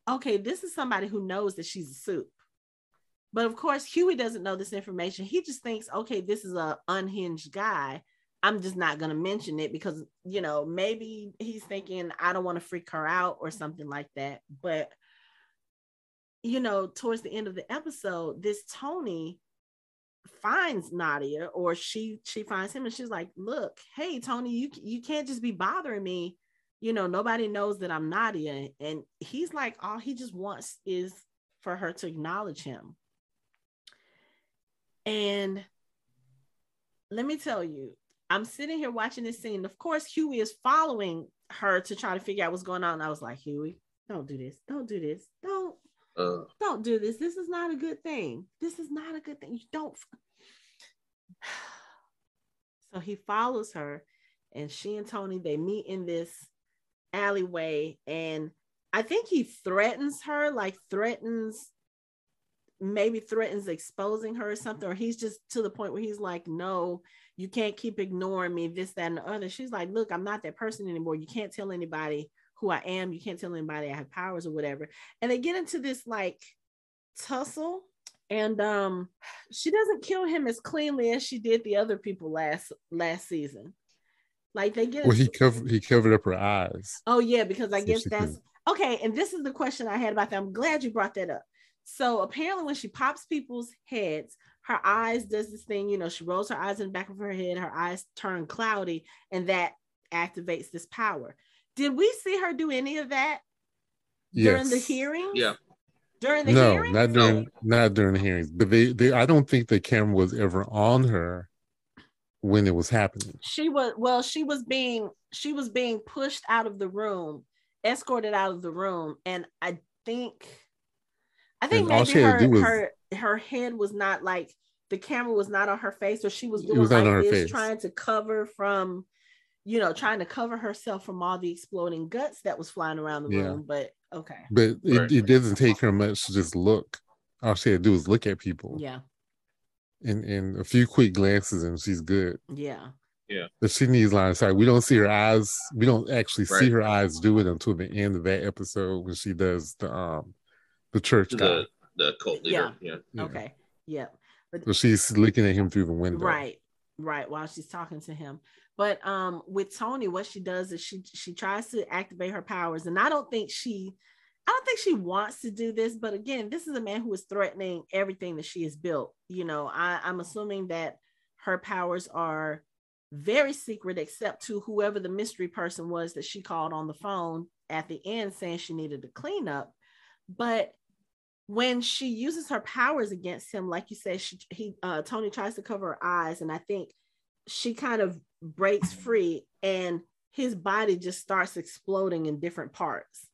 okay, this is somebody who knows that she's a supe. But of course, Hughie doesn't know this information. He just thinks, okay, this is a unhinged guy. I'm just not going to mention it because, you know, maybe he's thinking, I don't want to freak her out or something like that. But, you know, towards the end of the episode, this Tony finds Nadia or she she finds him and she's like, look, hey, Tony, you, you can't just be bothering me. You know, nobody knows that I'm Nadia. And he's like, all he just wants is for her to acknowledge him. And let me tell you, I'm sitting here watching this scene. Of course, Hughie is following her to try to figure out what's going on. And I was like, Hughie, don't do this. Don't do this. Don't Uh, don't do this. This is not a good thing. This is not a good thing. You don't. So he follows her, and she and Tony they meet in this alleyway, and I think he threatens her, like threatens, maybe threatens exposing her or something, or he's just to the point where he's like, "No, you can't keep ignoring me." This, that, and the other. She's like, "Look, I'm not that person anymore. You can't tell anybody." Who I am. You can't tell anybody I have powers or whatever. And they get into this like tussle. And um, she doesn't kill him as cleanly as she did the other people last last season. Like they get. Well, he covered he covered up her eyes. oh yeah, because I So guess that's couldn't- okay. And this is the question I had about that. I'm glad you brought that up. So apparently, when she pops people's heads, her eyes does this thing. You know, she rolls her eyes in the back of her head. Her eyes turn cloudy, and that activates this power. Did we see her do any of that during the hearing? Yeah. During the no, hearing? not during not during the hearings. But they, they I don't think the camera was ever on her when it was happening. she was well she was being she was being pushed out of the room escorted out of the room and i think i think And maybe she her was- her her head was not like the camera was not on her face or she was doing was like this face. trying to cover from you know trying to cover herself from all the exploding guts that was flying around the Yeah. room but okay But it, Right. it doesn't take her much to just look. All she had to do was look at people yeah and, and a few quick glances and she's good. yeah Yeah. But she needs line of sight. We don't see her eyes. We don't actually see her eyes do it until the end of that episode when she does the um the church guy. The the cult leader. Yeah. Yeah. okay yeah but So she's looking at him through the window. right right while she's talking to him but um with tony what she does is she she tries to activate her powers and i don't think she i don't think she wants to do this but again this is a man who is threatening everything that she has built you know? I, i'm assuming that her powers are very secret except to whoever the mystery person was that she called on the phone at the end saying she needed to clean up. But when she uses her powers against him, like you said, she he uh, Tony tries to cover her eyes, and I think she kind of breaks free, and his body just starts exploding in different parts.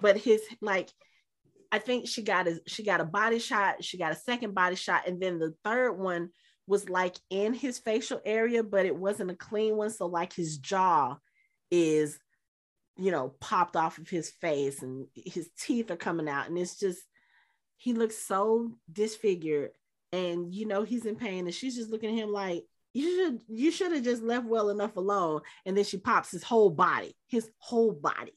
But his like, I think she got a she got a body shot, she got a second body shot, and then the third one was like in his facial area, but it wasn't a clean one. So like his jaw is, you know, popped off of his face, and his teeth are coming out, and it's just he looks so disfigured and you know he's in pain and she's just looking at him like you should you should have just left well enough alone and then she pops his whole body his whole body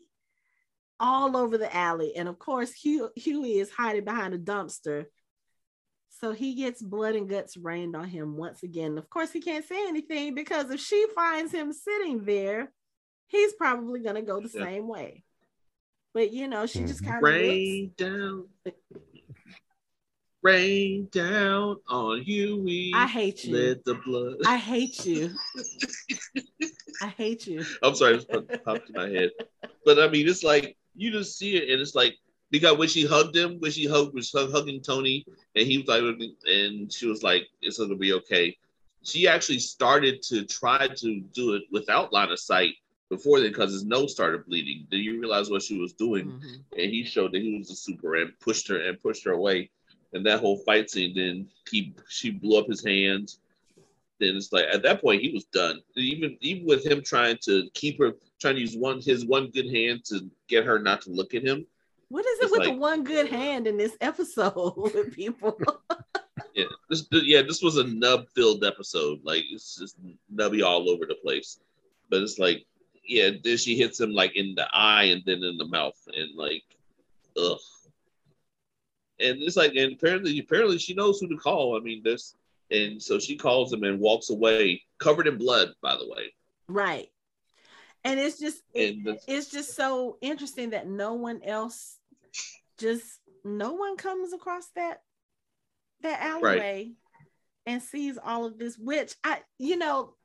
all over the alley and of course Hugh, hughie is hiding behind a dumpster so he gets blood and guts rained on him once again of course he can't say anything because if she finds him sitting there he's probably going to go the Yeah. same way but you know she just Mhm. kind of Rain down. Rain down on Hughie. i hate you Let the blood. I hate you. I hate you. I'm sorry, it just popped in my head. But I mean, it's like you just see it, and it's like because when she hugged him, when she hugged was hugging Tony, and he was like, and she was like, "It's gonna be okay." She actually started to try to do it without line of sight before then, because his nose started bleeding. Then you realize what she was doing, Mhm. and he showed that he was a super and pushed her and pushed her away. And that whole fight scene, then he she blew up his hands. Then it's like at that point he was done. Even even with him trying to keep her, trying to use one his one good hand to get her not to look at him. What is it with like- the one good hand in this episode with people? Yeah, this yeah this was a nub filled episode. Like it's just nubby all over the place. But it's like yeah, then she hits him like in the eye and then in the mouth and like ugh. And it's like and apparently apparently she knows who to call. I mean this and so she calls him and walks away covered in blood by the way. right. And it's just it- And the, it's just so interesting that no one else just no one comes across that that alleyway and sees all of this which i you know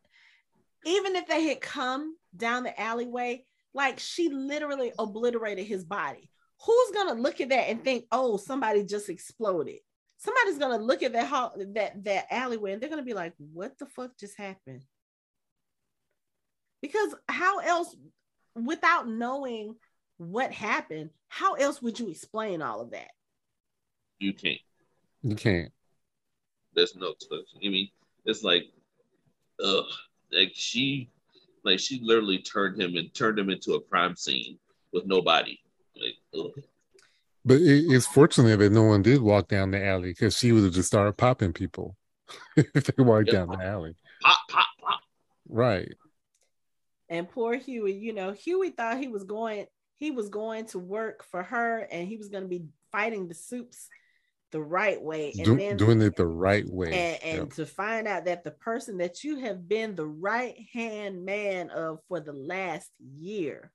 even if they had come down the alleyway like she literally obliterated his body who's gonna look at that and think oh somebody just exploded somebody's gonna look at that hall that that alleyway and they're gonna be like what the fuck just happened because how else without knowing what happened how else would you explain all of that you can't. You can't. There's no explanation. I mean, it's like, ugh, like she, like she literally turned him and turned him into a crime scene with nobody. Like. But it, it's fortunate that no one did walk down the alley because she would have just started popping people if they walked Yeah. down the alley. pop, pop, pop. Right. and poor hughie you know hughie thought he was going he was going to work for her and he was going to be fighting the supes the right way and Do- then doing it the right way. and, and Yep. to find out that the person that you have been the right hand man of for the last year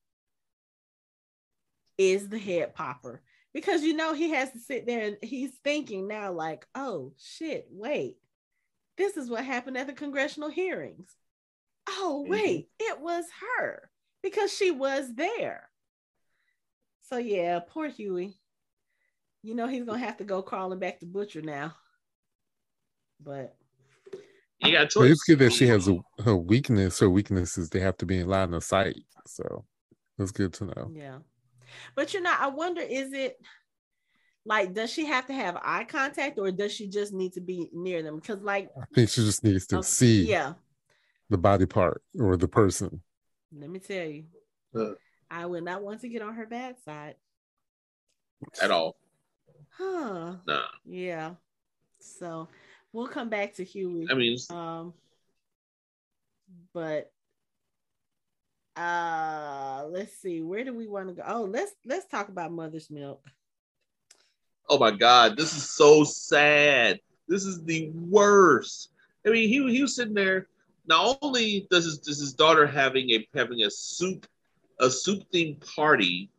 is the head popper because you know he has to sit there and he's thinking now like oh shit wait this is what happened at the congressional hearings oh Mhm. wait it was her because she was there so yeah poor hughie you know he's gonna have to go crawling back to butcher now but You got a But choice. it's good that she has a, her weakness. Her weakness is they have to be in line of sight. So that's good to know. Yeah. But you know, I wonder is it like does she have to have eye contact or does she just need to be near them? Because like I think she just needs to uh, see yeah, the body part or the person. let me tell you, Uh. I would not want to get on her bad side. at all. Huh. Nah. Yeah. So we'll come back to Hughie. I mean, um but uh let's see where do we want to go oh let's let's talk about mother's milk oh my god, this is so sad. This is the worst. I mean, he he was sitting there. Not only does his, does his daughter having a having a supe a supe themed party,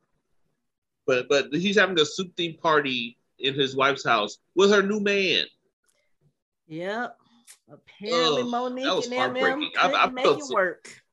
but but he's having a supe themed party in his wife's house with her new man. Yep. Apparently, Ugh, Monique and MM couldn't I- I make felt it so- work.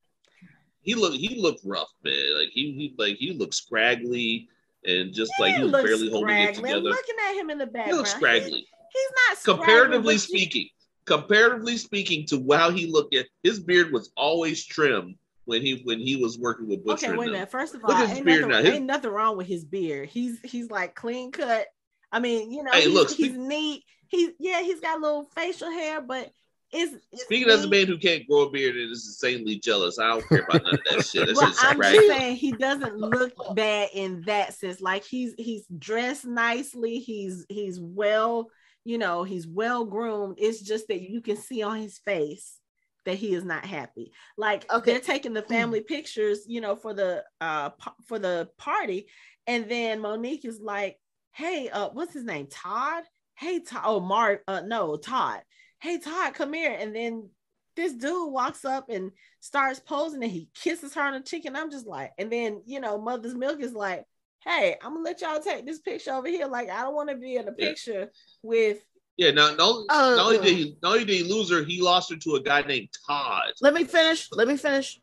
He looked he looked rough, man. Like he, he like he looked scraggly and just like he He was looks barely holding it scraggly. I'm together. looking at him in the He background. looks He- scraggly. he's not scraggly, comparatively speaking, comparatively speaking to how he looked at his beard was always trimmed when he when he was working with Butcher. Okay, wait a minute. First of all, ain't nothing, now. His- ain't nothing wrong with his beard. He's he's like clean cut. I mean, you know, Hey, he's, look, he's neat. He's yeah, he's got a little facial hair, but it's, it's Speaking as a man who can't grow a beard and is insanely jealous, I don't care about none of that shit. That Well, shit's I'm scraggly. just saying he doesn't look bad in that sense. Like he's he's dressed nicely. He's he's well, you know, he's well groomed. It's just that you can see on his face that he is not happy. Like Okay. they're taking the family pictures, you know, for the uh for the party, and then Monique is like, "Hey, uh, what's his name? Todd? Hey, Todd. Oh, Mark. Uh, no, Todd. Hey, Todd, come here." And then this dude walks up and starts posing and he kisses her on the cheek and i'm just like and then you know mother's milk is like hey i'm gonna let y'all take this picture over here like i don't want to be in a Yeah. picture with Yeah, not, not, Uh, not only did he not only did he lose her, he lost her to a guy named Todd. Let me finish. Let me finish.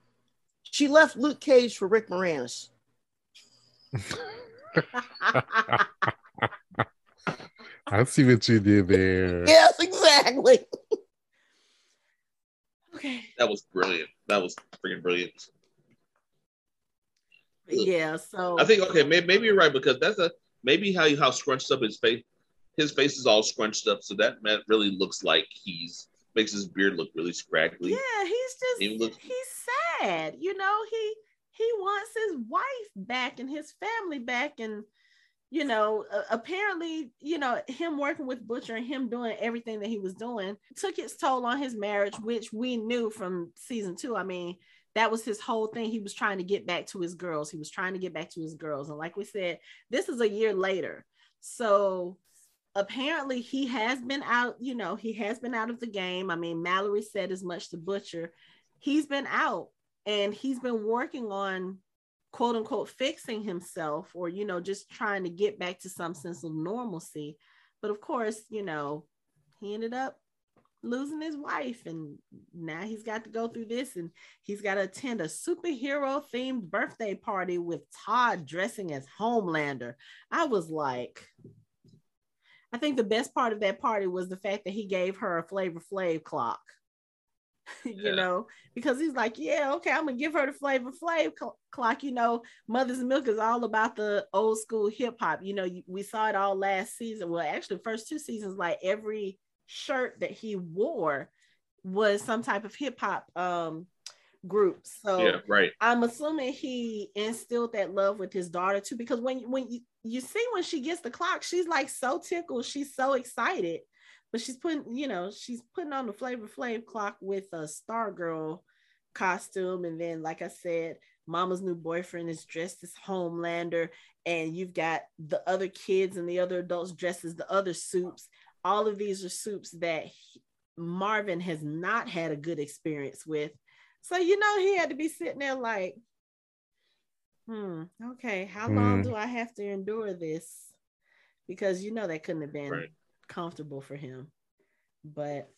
She left Luke Cage for Rick Moranis. I see what you did there. Yes, exactly. okay That was brilliant. That was freaking brilliant. yeah so I think okay, maybe, maybe you're right because that's a maybe how you how scrunched up his face. His face is all scrunched up, so that man really looks like he's makes his beard look really scraggly. yeah he's just He look- he's sad you know he he wants his wife back and his family back and you know uh, apparently you know him working with butcher and him doing everything that he was doing took its toll on his marriage which we knew from season two. I mean that was his whole thing. He was trying to get back to his girls. He was trying to get back to his girls. And like we said this is a year later. So apparently he has been out you know he has been out of the game. I mean mallory said as much to butcher. He's been out and he's been working on quote unquote fixing himself or you know just trying to get back to some sense of normalcy. But of course you know he ended up losing his wife and now he's got to go through this and he's got to attend a superhero themed birthday party with todd dressing as homelander. I was like i think the best part of that party was the fact that he gave her a flavor flav clock you Yeah. know because he's like yeah okay i'm gonna give her the flavor flav cl- clock you know mother's milk is all about the old school hip-hop you know we saw it all last season well actually first two seasons like every shirt that he wore was some type of hip-hop um group so Yeah, right. I'm assuming he instilled that love with his daughter too, because when when you, you see when she gets the clock, she's like so tickled, she's so excited, but she's putting, you know, she's putting on the Flavor Flav clock with a Stargirl costume, and then like I said, mama's new boyfriend is dressed as Homelander, and you've got the other kids and the other adults dressed as the other supes. All of these are supes that he- Marvin has not had a good experience with. So, you know, he had to be sitting there like, hmm, okay, how long Hmm. do I have to endure this? Because, you know, that couldn't have been Right. Comfortable for him. But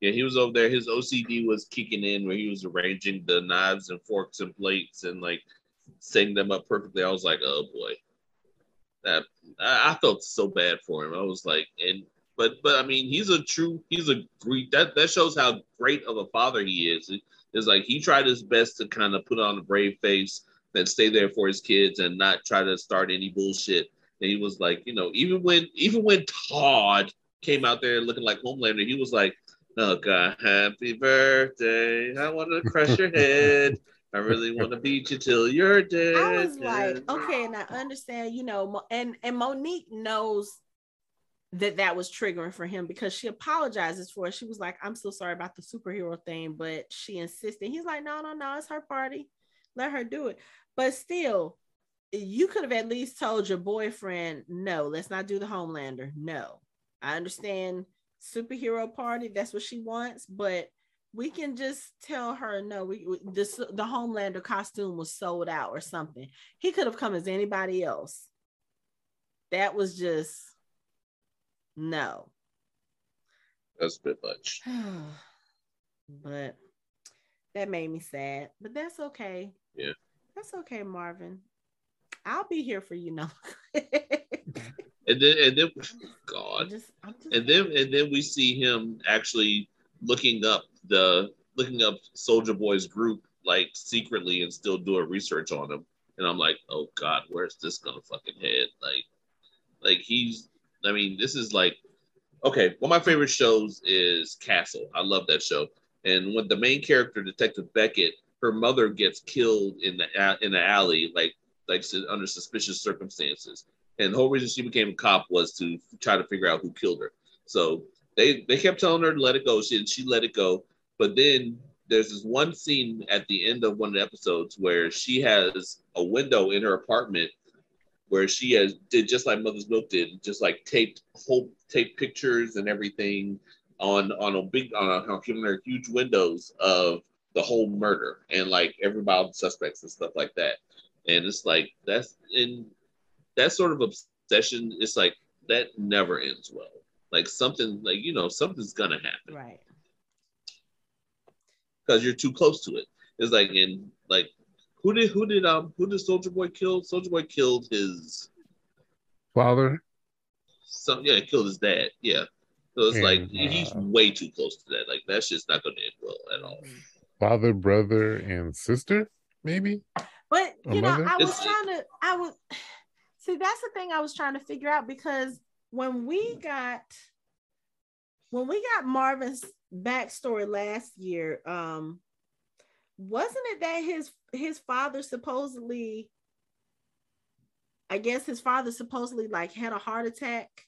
Yeah, he was over there. His OCD was kicking in where he was arranging the knives and forks and plates and like setting them up perfectly. I was like, oh boy, that I, I felt so bad for him. I was like, and but but I mean, he's a true, he's a great. That that shows how great of a father he is. It- It's like he tried his best to kind of put on a brave face and stay there for his kids and not try to start any bullshit. And he was like, you know, even when even when Todd came out there looking like Homelander, he was like, "Oh God, happy birthday! I want to crush your head. I really want to beat you till you're dead." I was like, okay, and I understand, you know, and and Monique knows that that was triggering for him because she apologizes for it. She was like, "I'm so sorry about the superhero thing," but she insisted. He's like, "No, no, no, it's her party. Let her do it." But still, you could have at least told your boyfriend, "No, let's not do the Homelander." No, I understand superhero party. That's what she wants, but we can just tell her no. We, we this the Homelander costume was sold out or something. He could have come as anybody else. That was just no. That's a bit much. but that made me sad. But that's okay. Yeah. That's okay, Marvin. I'll be here for you now. And then and then, I'm God, just, I'm just and then and then we see him actually looking up the looking up Soldier Boy's group like secretly and still doing research on him. And I'm like, oh God, where's this gonna fucking head? Like, like he's. I mean, this is like, okay. One of my favorite shows is Castle. I love that show. And when the main character, Detective Beckett, her mother gets killed in the in the alley, like like under suspicious circumstances. And the whole reason she became a cop was to try to figure out who killed her. So they they kept telling her to let it go. She she let it go. But then there's this one scene at the end of one of the episodes where she has a window in her apartment where she has did just like Mother's Milk did, just like taped whole taped pictures and everything on on a big on a her huge windows of the whole murder and like everybody suspects and stuff like that. And it's like that's in that sort of obsession, it's like that never ends well. Like something like you know, something's gonna happen right. because you're too close to it. It's like in like who did who did um who did Soldier Boy kill? Soldier Boy killed his Father, some yeah, killed his dad. Yeah. So it's like And, he's uh, way too close to that. Like that's just not gonna end well at all. father, brother, and sister, maybe. But you know. I was trying to I was see that's the thing I was trying to figure out because when we got when we got Marvin's backstory last year, um, wasn't it that his his father supposedly I guess his father supposedly like had a heart attack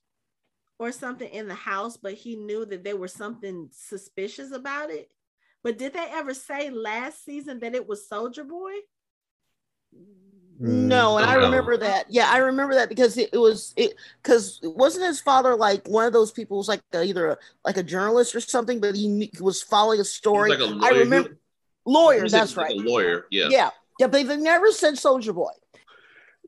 or something in the house, but he knew that there was something suspicious about it. But did they ever say last season that it was Soldier Boy? No, mm, and I No. remember that. Yeah, I remember that because it, it was it because wasn't his father like one of those people who was like a, either a, like a journalist or something, but he knew- was following a story. like a I lawyer. remember He lawyer. was That's like right. A lawyer. Yeah. Yeah, yeah, but they never said Soldier Boy.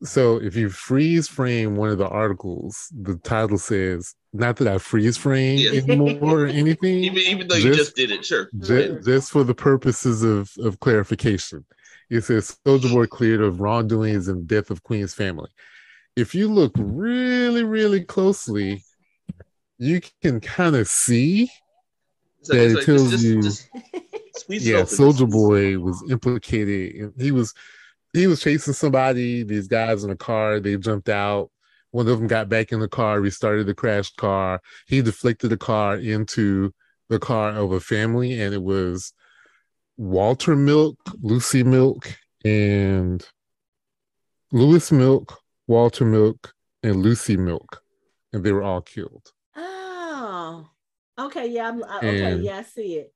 So if you freeze frame one of the articles, the title says, not that I freeze frame Yeah. anymore or anything, Even even though you Just- just did it, sure. ju- just for the purposes of, of clarification. It says Soldier Boy cleared of wrongdoings and death of Queen's family. If you look really, really closely, you can kind of see So that it like, tells just- you- just yeah. Soldier Boy was implicated. He was he was chasing somebody. These guys in a car. They jumped out. One of them got back in the car, restarted the crashed car. He deflected the car into the car of a family, and it was Walter Milk, Lucy Milk, and Lewis Milk, Walter Milk, and Lucy Milk, and they were all killed. Oh, okay. Yeah, I'm I- okay. And- yeah, I see it.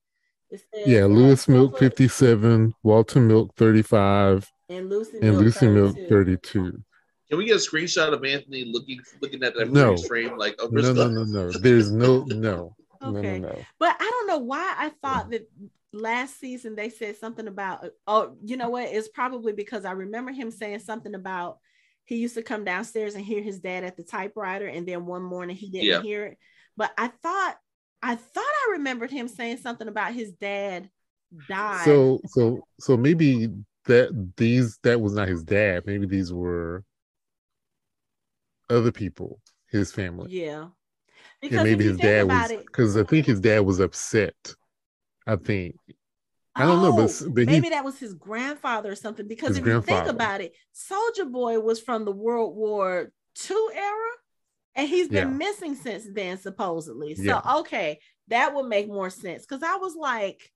It says, Yeah, uh, Lewis Milk, 57, Walter Milk, 35, And Lucy and Milk Lucy Milk 32. 32. Can we get a screenshot of Anthony looking looking at that No. frame like oh, No, no, no, no. There's no, no, no, Okay. no, no. But I don't know why I thought that last season they said something about oh, you know what? It's probably because I remember him saying something about he used to come downstairs and hear his dad at the typewriter, and then one morning he didn't Yeah. hear it. But I thought I thought I remembered him saying something about his dad died. So, so, so maybe that these that was not his dad. Maybe these were other people, his family. yeah. and maybe his think dad about was it- because I think his dad was upset. I think I don't know, but- Oh, but he- maybe that was his grandfather or something. Because if you think about it, Soldier Boy was from the World War II era, and he's been Yeah. missing since then, supposedly. So Yeah. okay, that would make more sense. Because I was like,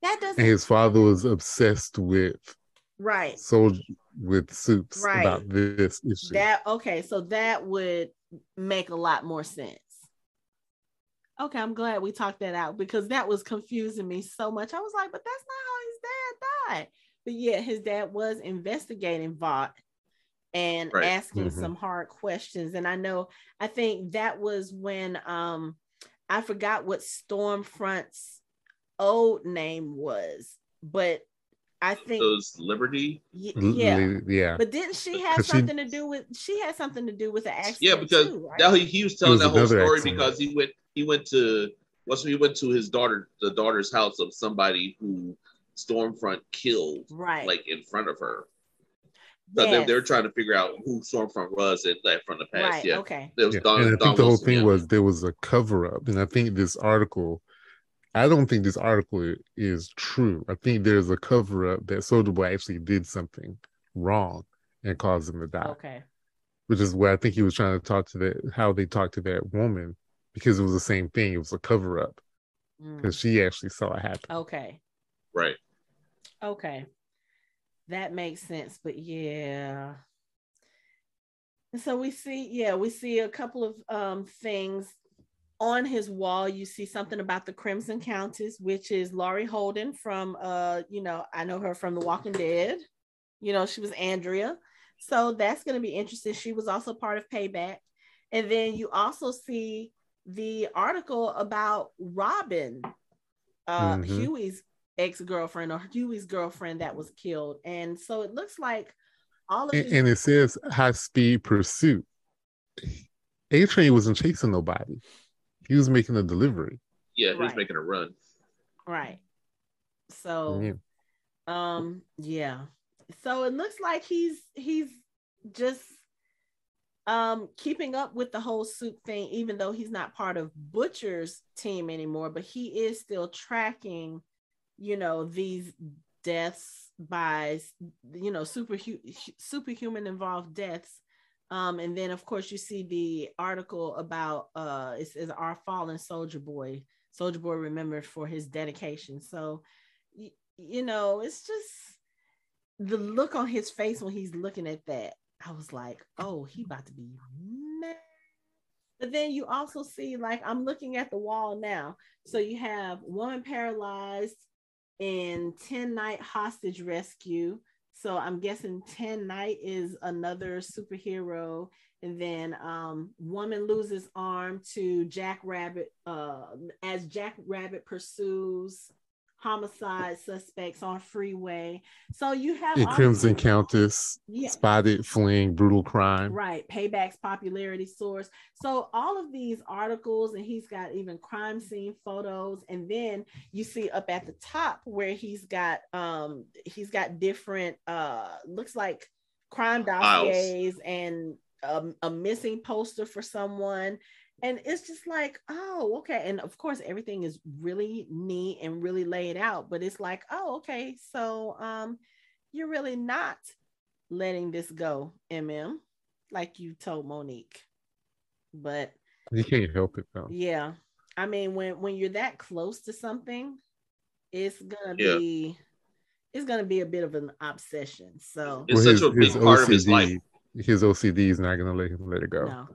that doesn't and his father was obsessed with right. soldier with supes Right. about this issue. That okay, so that would make a lot more sense. Okay, I'm glad we talked that out because that was confusing me so much. I was like, but that's not how his dad died. But yeah, his dad was investigating Vought and Right. asking Mhm. some hard questions. And I know, I think that was when um I forgot what Stormfront's old name was, but I think those Liberty. y- L- yeah. yeah. But didn't she have 'Cause she- something to do with? She had something to do with the accident. Yeah, because too, right? now he, he was telling was that whole story accident. because he went he went to what's he went to his daughter the daughter's house of somebody who Stormfront killed right, like in front of her. So they, Yes. they were trying to figure out who Stormfront was in that from the past. right, Yeah, okay, it was Yeah, Don, and I Don think the whole thing yeah. was there was a cover up, and I think this article, I don't think this article is true. I think there's a cover up that Soldier Boy actually did something wrong and caused him to die, okay, which is where I think he was trying to talk to that how they talked to that woman because it was the same thing. It was a cover up Mm, because she actually saw it happen. okay, right. okay. That makes sense, but yeah. And so we see, yeah, we see a couple of um things on his wall. You see something about the Crimson Countess, which is Laurie Holden from uh, you know, I know her from The Walking Dead. You know, she was Andrea. So that's going to be interesting. She was also part of Payback. And then you also see the article about Robin, uh, Mhm. Hughie's ex girlfriend or Hughie's girlfriend that was killed. And so it looks like all of And, these. and it says high speed pursuit. A Train wasn't chasing nobody; he was making a delivery. Yeah, he was making a run. right. So. Yeah. Um, yeah. So it looks like he's he's just um keeping up with the whole supe thing, even though he's not part of Butcher's team anymore, but he is still tracking, you know, these deaths by you know super superhuman involved deaths. Um, and then of course you see the article about uh our fallen soldier boy, soldier boy remembered for his dedication. So you know, it's just the look on his face when he's looking at that. I was like, oh, he about to be mad. But then you also see, like, I'm looking at the wall now. So you have woman paralyzed in 10 night hostage rescue. So I'm guessing 10 night is another superhero. And then um, woman loses arm to Jack Rabbit uh, as Jack Rabbit pursues homicide suspects on freeway. So you have And all Crimson these- Countess Yeah. spotted fleeing brutal crime. Right, payback's popularity source. So all of these articles, and he's got even crime scene photos, and then you see up at the top where he's got um he's got different uh looks like crime Files. dossiers and um, a missing poster for someone. And it's just like, oh, okay. And of course, everything is really neat and really laid out, but it's like, oh, okay. So um you're really not letting this go, MM, like you told Monique. But You can't help it though. yeah, I mean, when when you're that close to something, it's gonna Yeah. be it's gonna be a bit of an obsession. So It's such a big part of his life. His OCD is not gonna let him let it go. no.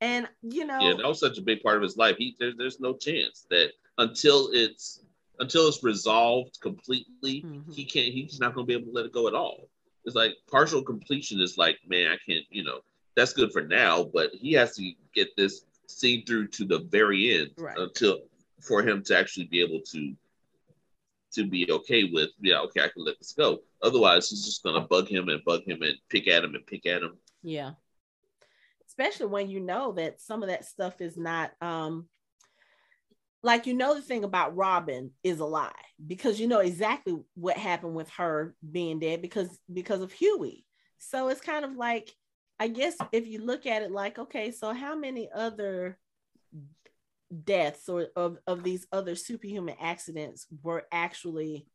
And you know, Yeah, that was such a big part of his life. He there, there's no chance that until it's until it's resolved completely, Mhm. he can't. He's not going to be able to let it go at all. It's like partial completion is like, man, I can't, you know, that's good for now, but he has to get this seen through to the very end Right. until for him to actually be able to to be okay with, yeah, okay, I can let this go. Otherwise, he's just gonna bug him and bug him and pick at him and pick at him. Yeah. Especially when you know that some of that stuff is not um like you know the thing about Robin is a lie because you know exactly what happened with her being dead because because of Hughie. So it's kind of like I guess if you look at it like okay, so how many other deaths or of, of these other superhuman accidents were actually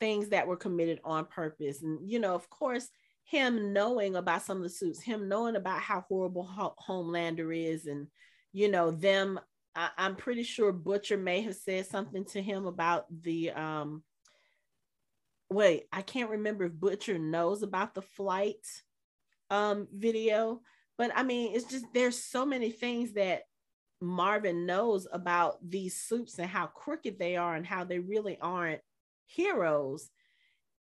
things that were committed on purpose and you know of course him knowing about some of the supes, him knowing about how horrible Ho- Homelander is, and you know them. I, I'm pretty sure Butcher may have said something to him about the. um Wait, I can't remember if Butcher knows about the flight um video, but I mean, it's just there's so many things that Marvin knows about these supes and how crooked they are and how they really aren't heroes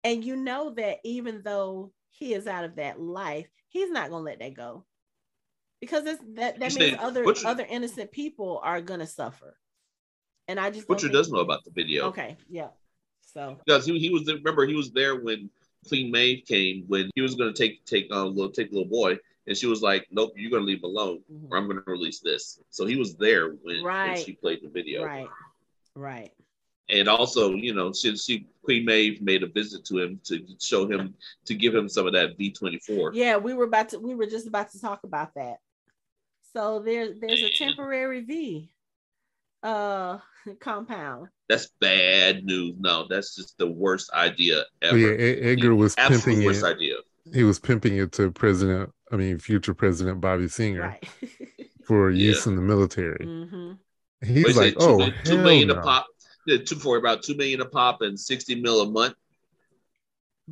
and you know that even though he is out of that life, he's not gonna let that go. Because that that You means other Butcher- other innocent people are gonna suffer. And I just Butcher think- does know about the video. Okay, yeah. So because he, he was there, remember he was there when Queen Maeve came when he was going to take take uh, little take little boy and she was like nope you're going to leave alone mhm. or I'm going to release this so he was there when, when she played the video right, right. And also you know she, she Queen Maeve made a visit to him to show him to give him some of that V24 Yeah, we were about to we were just about to talk about that. So there there's a temporary V uh compound. that's bad news no that's just the worst idea But ever yeah, Edgar was absolute pimping worst it. idea He was pimping it to President, I mean, future President Bobby Singer Right. for Yeah. use in the military. hmm He's What is like, it, oh, two, two hell million no. a pop yeah, two for about two million a pop and 60 mil a month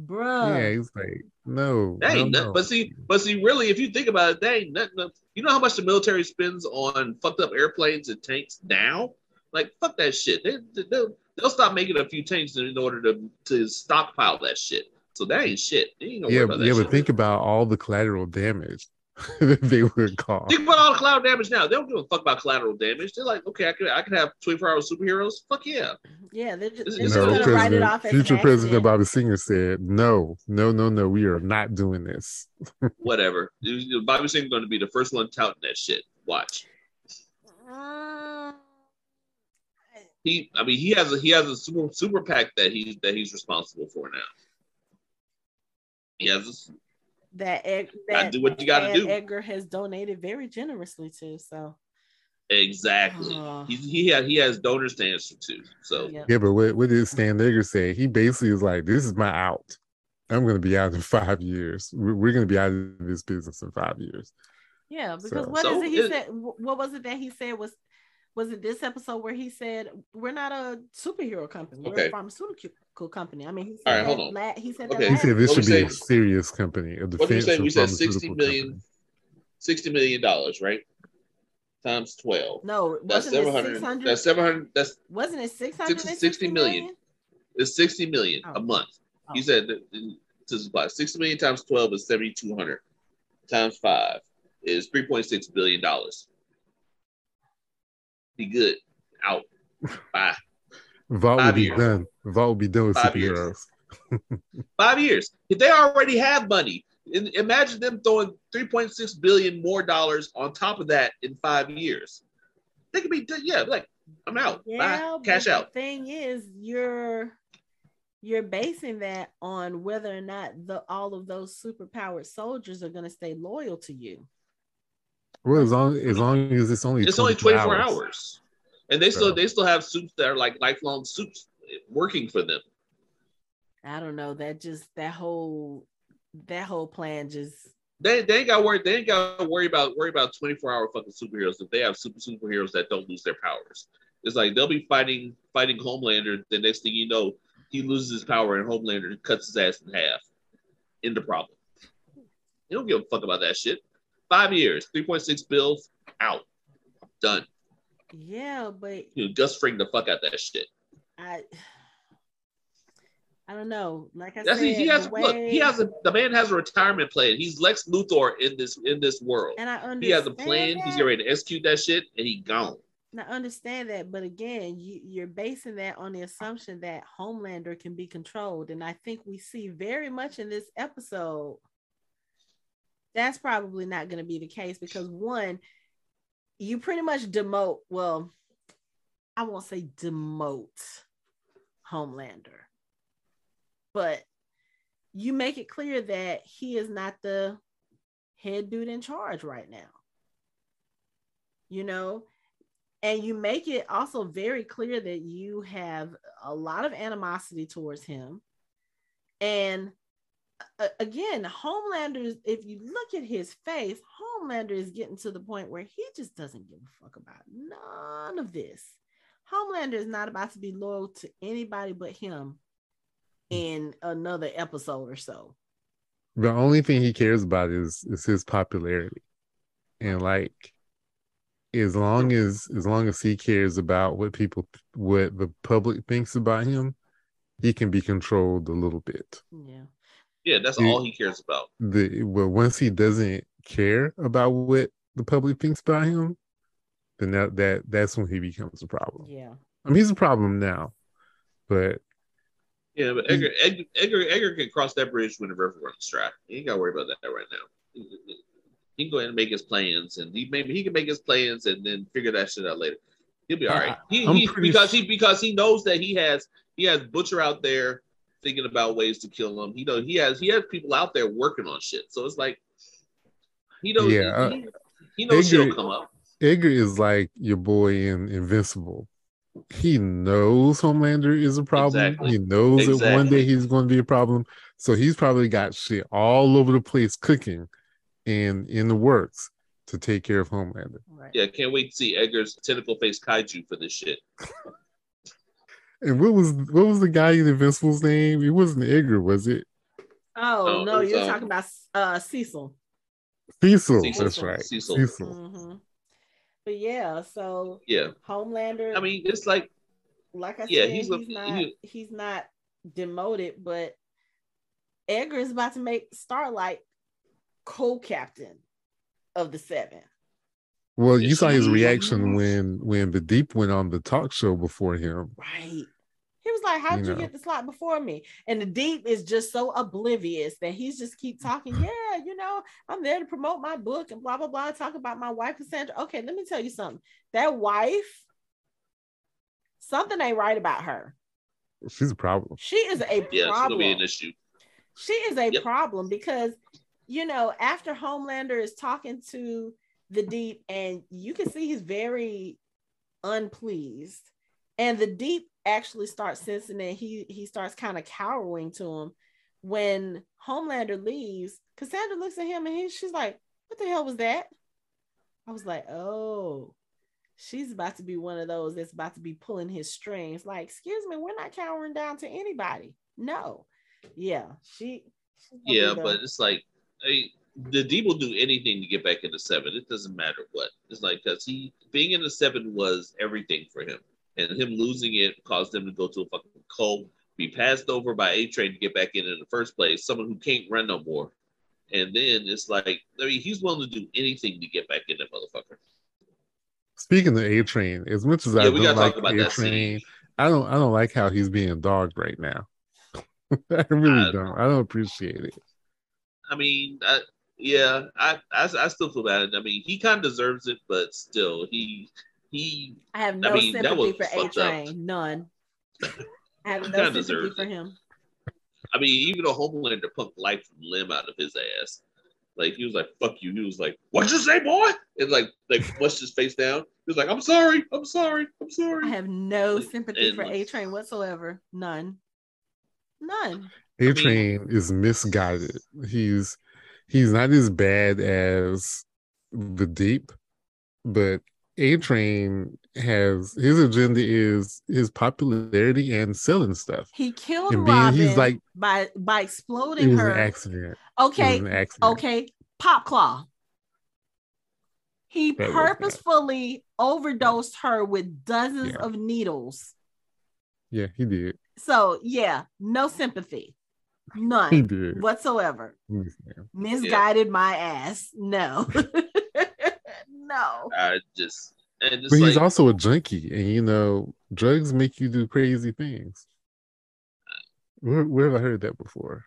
Bruh. Yeah, he's like, no. That ain't no, nothing. no. But see, but see, really, if you think about it, that ain't nothing. You know how much the military spends on fucked up airplanes and tanks now? Like, fuck that shit. They, they, they'll, they'll stop making a few tanks in order to, to stockpile that shit. So that ain't shit. They ain't gonna yeah, worry about that yeah, shit. but think about all the collateral damage that they were cause. Think about all the cloud damage now. They don't give a fuck about collateral damage. They're like, okay, I can, I can have 24 hour superheroes. Fuck yeah. Yeah, they're just, they're just no, gonna write it off as future President accident. Bobby Singer said, no, no, no, no, we are not doing this. Whatever. Bobby Singer's going to be the first one touting that shit. Watch. Mm, He, I mean, he has a he has a super super PAC that he's that he's responsible for now. He has a, that, Ed, that do what you gotta do. Edgar has donated very generously to. So exactly. Oh. He's, he has he has donors to answer to. So yeah. Yeah, but what, what did Stan Edgar say? He basically is like, this is my out. I'm going to be out in five years. We're, we're going to be out of this business in five years. Yeah, because So- what is So it he it- said? What was it that he said was? Was it this episode where he said we're not a superhero company, we're Okay. a pharmaceutical company? I mean, he said All right, that hold on. la- he said Okay. that He said this What should we be a serious company, a What did we defense say? We said 60 pharmaceutical million. company. sixty million dollars, right? Times twelve. No, That's wasn't seven it six hundred? That's seven hundred. That's Wasn't it six hundred? 60 million. it's sixty million Oh. a month. Oh. He Oh. said uh, to supply sixty million times twelve is seventy two hundred. Times five is three point six billion dollars. Be good. Out. Bye. Vought will be years. done. Vought will be done with Five years. superheroes. Five years. If they already have money, imagine them throwing 3.6 billion more dollars on top of that in five years. They could be, yeah, like, I'm out. Yeah, Bye. Cash out. The thing is, you're you're basing that on whether or not the all of those superpowered soldiers are going to stay loyal to you. Well, as long as long as it's only It's only 24 hours. And they still So- they still have supes that are like lifelong supes working for them. I don't know. That just that whole that whole plan just They, they ain't got worry they ain't got to worry about worry about 24 hour fucking superheroes if they have super superheroes that don't lose their powers. It's like they'll be fighting fighting Homelander. The next thing you know, he loses his power and Homelander cuts his ass in half. In the problem. You don't give a fuck about that shit. Five years, 3.6 bills, out. Done. Yeah, but You know, Gus Fring the fuck out that shit. I I don't know. Like I That's said, he has the look. He has a the man has a retirement plan. He's Lex Luthor in this in this world. and I understand. He has a plan. He's that. getting ready to execute that shit, and he gone. And I understand that, but again, you, you're basing that on the assumption that Homelander can be controlled, and I think we see very much in this episode that's probably not going to be the case because one, you pretty much demote. Well, I won't say demote Homelander, but you make it clear that he is not the head dude in charge right now. You know, and you make it also very clear that you have a lot of animosity towards him and again homelander if you look at his face homelander is getting to the point where he just doesn't give a fuck about none of this. Homelander is not about to be loyal to anybody but him in another episode or so. The only thing he cares about is is his popularity, and like, as long as as long as he cares about what people what the public thinks about him, he can be controlled a little bit. yeah Yeah, that's Yeah. all he cares about. The well, once he doesn't care about what the public thinks about him, then that that that's when he becomes a problem. yeah I mean, he's a problem now, but Yeah, but Edgar, Edgar, Edgar, Edgar can cross that bridge when the river runs dry. He ain't got to worry about that right now. He he can go ahead and make his plans, and he maybe he can make his plans and then figure that shit out later. He'll be all right. He, he because he because he knows that he has he has Butcher out there thinking about ways to kill him. He know he has he has people out there working on shit. So it's like he knows Yeah, uh, he, he knows Edgar- shit'll come up. Edgar is like your boy in Invincible. He knows Homelander is a problem. Exactly. He knows that one day he's going to be a problem. So he's probably got shit all over the place cooking and in the works to take care of Homelander. right Yeah, can't wait to see Edgar's tentacle face kaiju for this shit. And what was what was the guy in Invincible's name? It wasn't Edgar, was it? oh Oh, no it was, you're um, talking about uh cecil Cecil. Cecil. That's right. Cecil. Cecil. hmm But yeah, so Yeah, Homelander. I mean it's like like I yeah, said, he's he's, a- not he- he's not demoted, but Edgar is about to make Starlight co-captain of the Seven. Well, you saw his reaction when when the deep went on the talk show before him. Right. He was like, "How did You you, know. get the slot before me?" And the deep is just so oblivious that he's just keep mm-hmm. talking. Yeah, you know, I'm there to promote my book and blah blah blah. Talk about my wife Cassandra. Okay, let me tell you something. That wife, something ain't right about her. She's a problem. She is a problem. yeah, it's gonna be an issue. she is a Yep. problem because you know after homelander is talking to the deep and you can see he's very unpleased. And the deep actually starts sensing that he he starts kind of cowering to him when homelander leaves. Cassandra looks at him and he, she's like what the hell was that? I was like oh she's about to be one of those that's about to be pulling his strings. Like excuse me we're not cowering down to anybody. No. Yeah, she. Yeah, but it's like the D will do anything to get back into seven. It doesn't matter what. It's like because he being in the seven was everything for him, and him losing it caused him to go to a fucking cult, be passed over by A Train to get back in in the first place. Someone who can't run no more, and then it's like I mean he's willing to do anything to get back in that motherfucker. Speaking of A Train, as much as I Yeah, we don't like A Train. I don't I don't like how he's being dogged right now. I really I- don't. I don't appreciate it. I mean, I, yeah, I, I I still feel bad. I mean, he kind of deserves it, but still, he he I have no mean, sympathy for A. Train. None. I have no sympathy deserves for it. him. I mean, even though Homelander punked life from limb out of his ass, like he was like, "Fuck you." He was like, "What'd you say, boy?" And like, like mushed his face down. He was like, "I'm sorry. I'm sorry. I'm sorry." I have no Like, sympathy for A Train whatsoever. None. None. A Train is misguided. He's he's not as bad as the Deep, but A Train has his agenda is his popularity and selling stuff. He killed And being- Robin he's like- by by exploding her. accident. It Okay, was an accident. okay, Popclaw. He That purposefully overdosed her with dozens Yeah. of needles. Yeah, he did. So yeah, no sympathy, none did. whatsoever. Understand. Misguided my ass. No, no. I just and it's But he's also a junkie, and you know, drugs make you do crazy things. Where, where have I heard that before?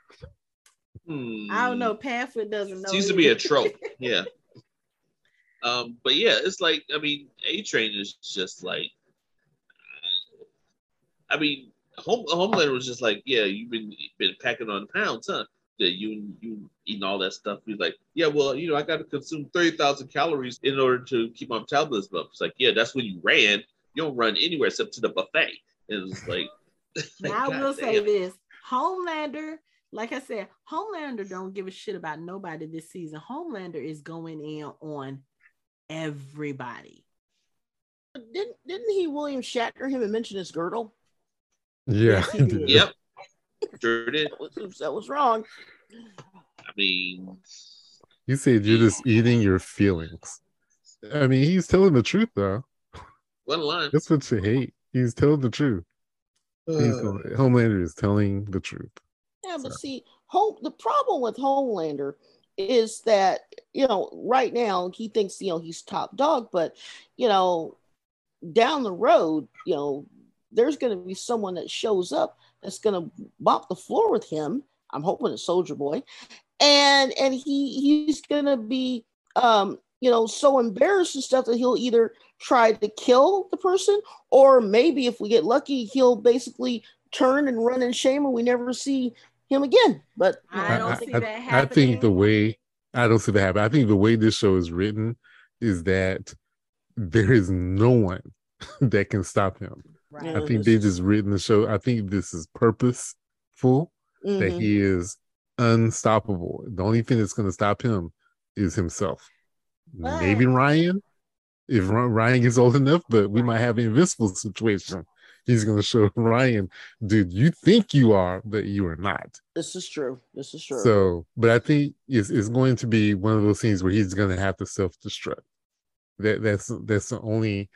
hmm, I don't know. Pamphlet doesn't know. Seems to be a trope. Yeah. Um, but yeah, it's like I mean, A Train is just like, I mean, Home Homelander was just like, yeah, you've been been packing on pounds, huh? That you you eating all that stuff. He's like, yeah, well, you know, I got to consume thirty thousand calories in order to keep my metabolism up. It's like, yeah, that's when you ran. You don't run anywhere except to the buffet. And it's like, Now I God will say damn. this: Homelander, like I said, Homelander don't give a shit about nobody this season. Homelander is going in on everybody. Didn't didn't he William Shatner him and mention his girdle? Yeah, Yes, he did. Yep. Sure did. That was, that was wrong. I mean, You said you're just eating your feelings. I mean, he's telling the truth though. one line. That's what you hate. He's telling the truth. He's, uh, Homelander is telling the truth. Yeah, but So- see, home the problem with Homelander is that you know right now he thinks you know he's top dog, but you know down the road, you know there's going to be someone that shows up that's going to mop the floor with him. I'm hoping it's Soldier Boy, and and he he's going to be um you know so embarrassed and stuff that he'll either try to kill the person or maybe if we get lucky he'll basically turn and run in shame and we never see him again. But you know, I don't see that happens. I think the way I don't see that happen. I think the way this show is written is that there is no one that can stop him. Right. I think they just written the show. I think this is purposeful that mhm. he is unstoppable. The only thing that's going to stop him is himself. Maybe Ryan, if Ryan gets old enough, but we might have an invincible situation. He's going to show Ryan, dude, you think you are, but you are not. this is true. This is true. So, but I think it's, it's going to be one of those things where he's going to have to self destruct. That that's that's the only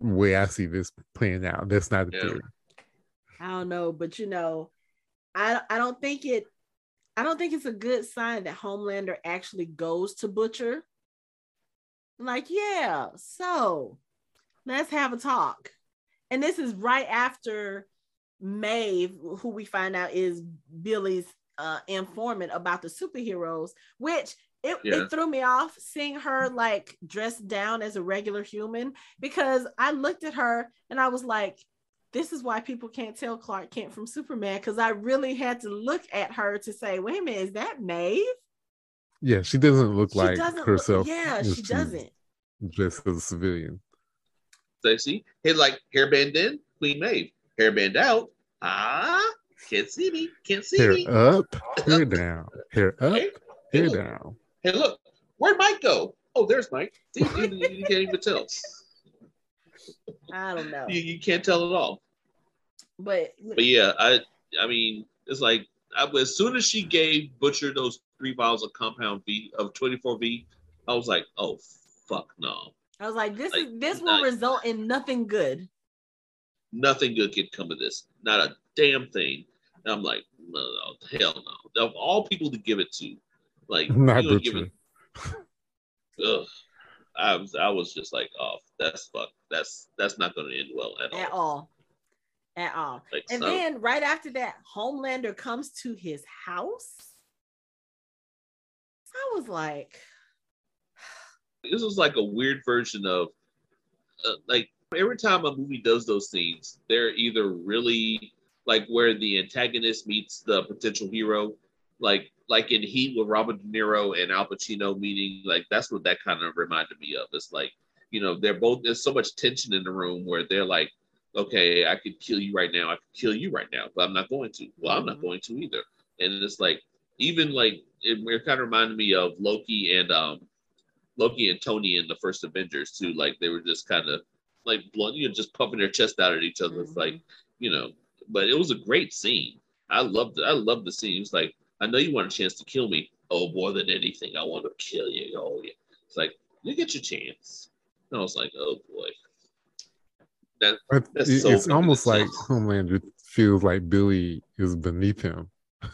way I see this playing out. That's not the Yeah. theory. I don't know, but you know, I I don't think it I don't think it's a good sign that Homelander actually goes to Butcher. Like, yeah, so let's have a talk. And this is right after Maeve, who we find out is Billy's uh, informant about the superheroes, which it, Yeah. it threw me off seeing her like dressed down as a regular human because I looked at her and I was like, this is why people can't tell Clark Kent from Superman because I really had to look at her to say, wait a minute, is that Maeve? Yeah, she doesn't look She like doesn't look- herself. yeah, she doesn't. Dressed as a civilian. So see, hey, like hairband in, Queen Maeve. Hairband out. Ah, can't see me. Can't see Hair me. up, hair down. Hair up, Hey, hair look. down. Hey, look, where'd Mike go? Oh, there's Mike. See, you, you- can't even tell. I don't know. You, you can't tell at all. But But yeah, I I mean, it's like I, as soon as she gave Butcher those three vials of compound V of 24V, I was like, oh fuck no. I was like, this is this will like- result in nothing good. Nothing good can come of this. Not a damn thing. And I'm like, no, no, hell no. Of all people to give it to, like Not you would give Butcher. it. Ugh. I was I was just like, oh, that's fuck. That's that's not going to end well at all. At all. At all. Like, And so- then right after that, Homelander comes to his house. I was like, this was like a weird version of uh, like every time a movie does those scenes, they're either really like where the antagonist meets the potential hero like like in heat with robert de niro and al pacino meeting like that's what that kind of reminded me of it's like you know they're both there's so much tension in the room where they're like okay i could kill you right now i could kill you right now but i'm not going to well i'm not Mhm. going to either and it's like even like it, it kind of reminded me of loki and um Loki and Tony in the first Avengers too. Like they were just kind of like blunt, you know, just puffing their chest out at each other. It's Mhm. like, you know, but it was a great scene. I loved it. I loved the scene. It's like, I know you want a chance to kill me. Oh, more than anything, I want to kill you. Oh yeah. It's like, you get your chance. And I was like, oh boy. That That's so it's almost like oh, itself. Homelander feels like Billy is beneath him.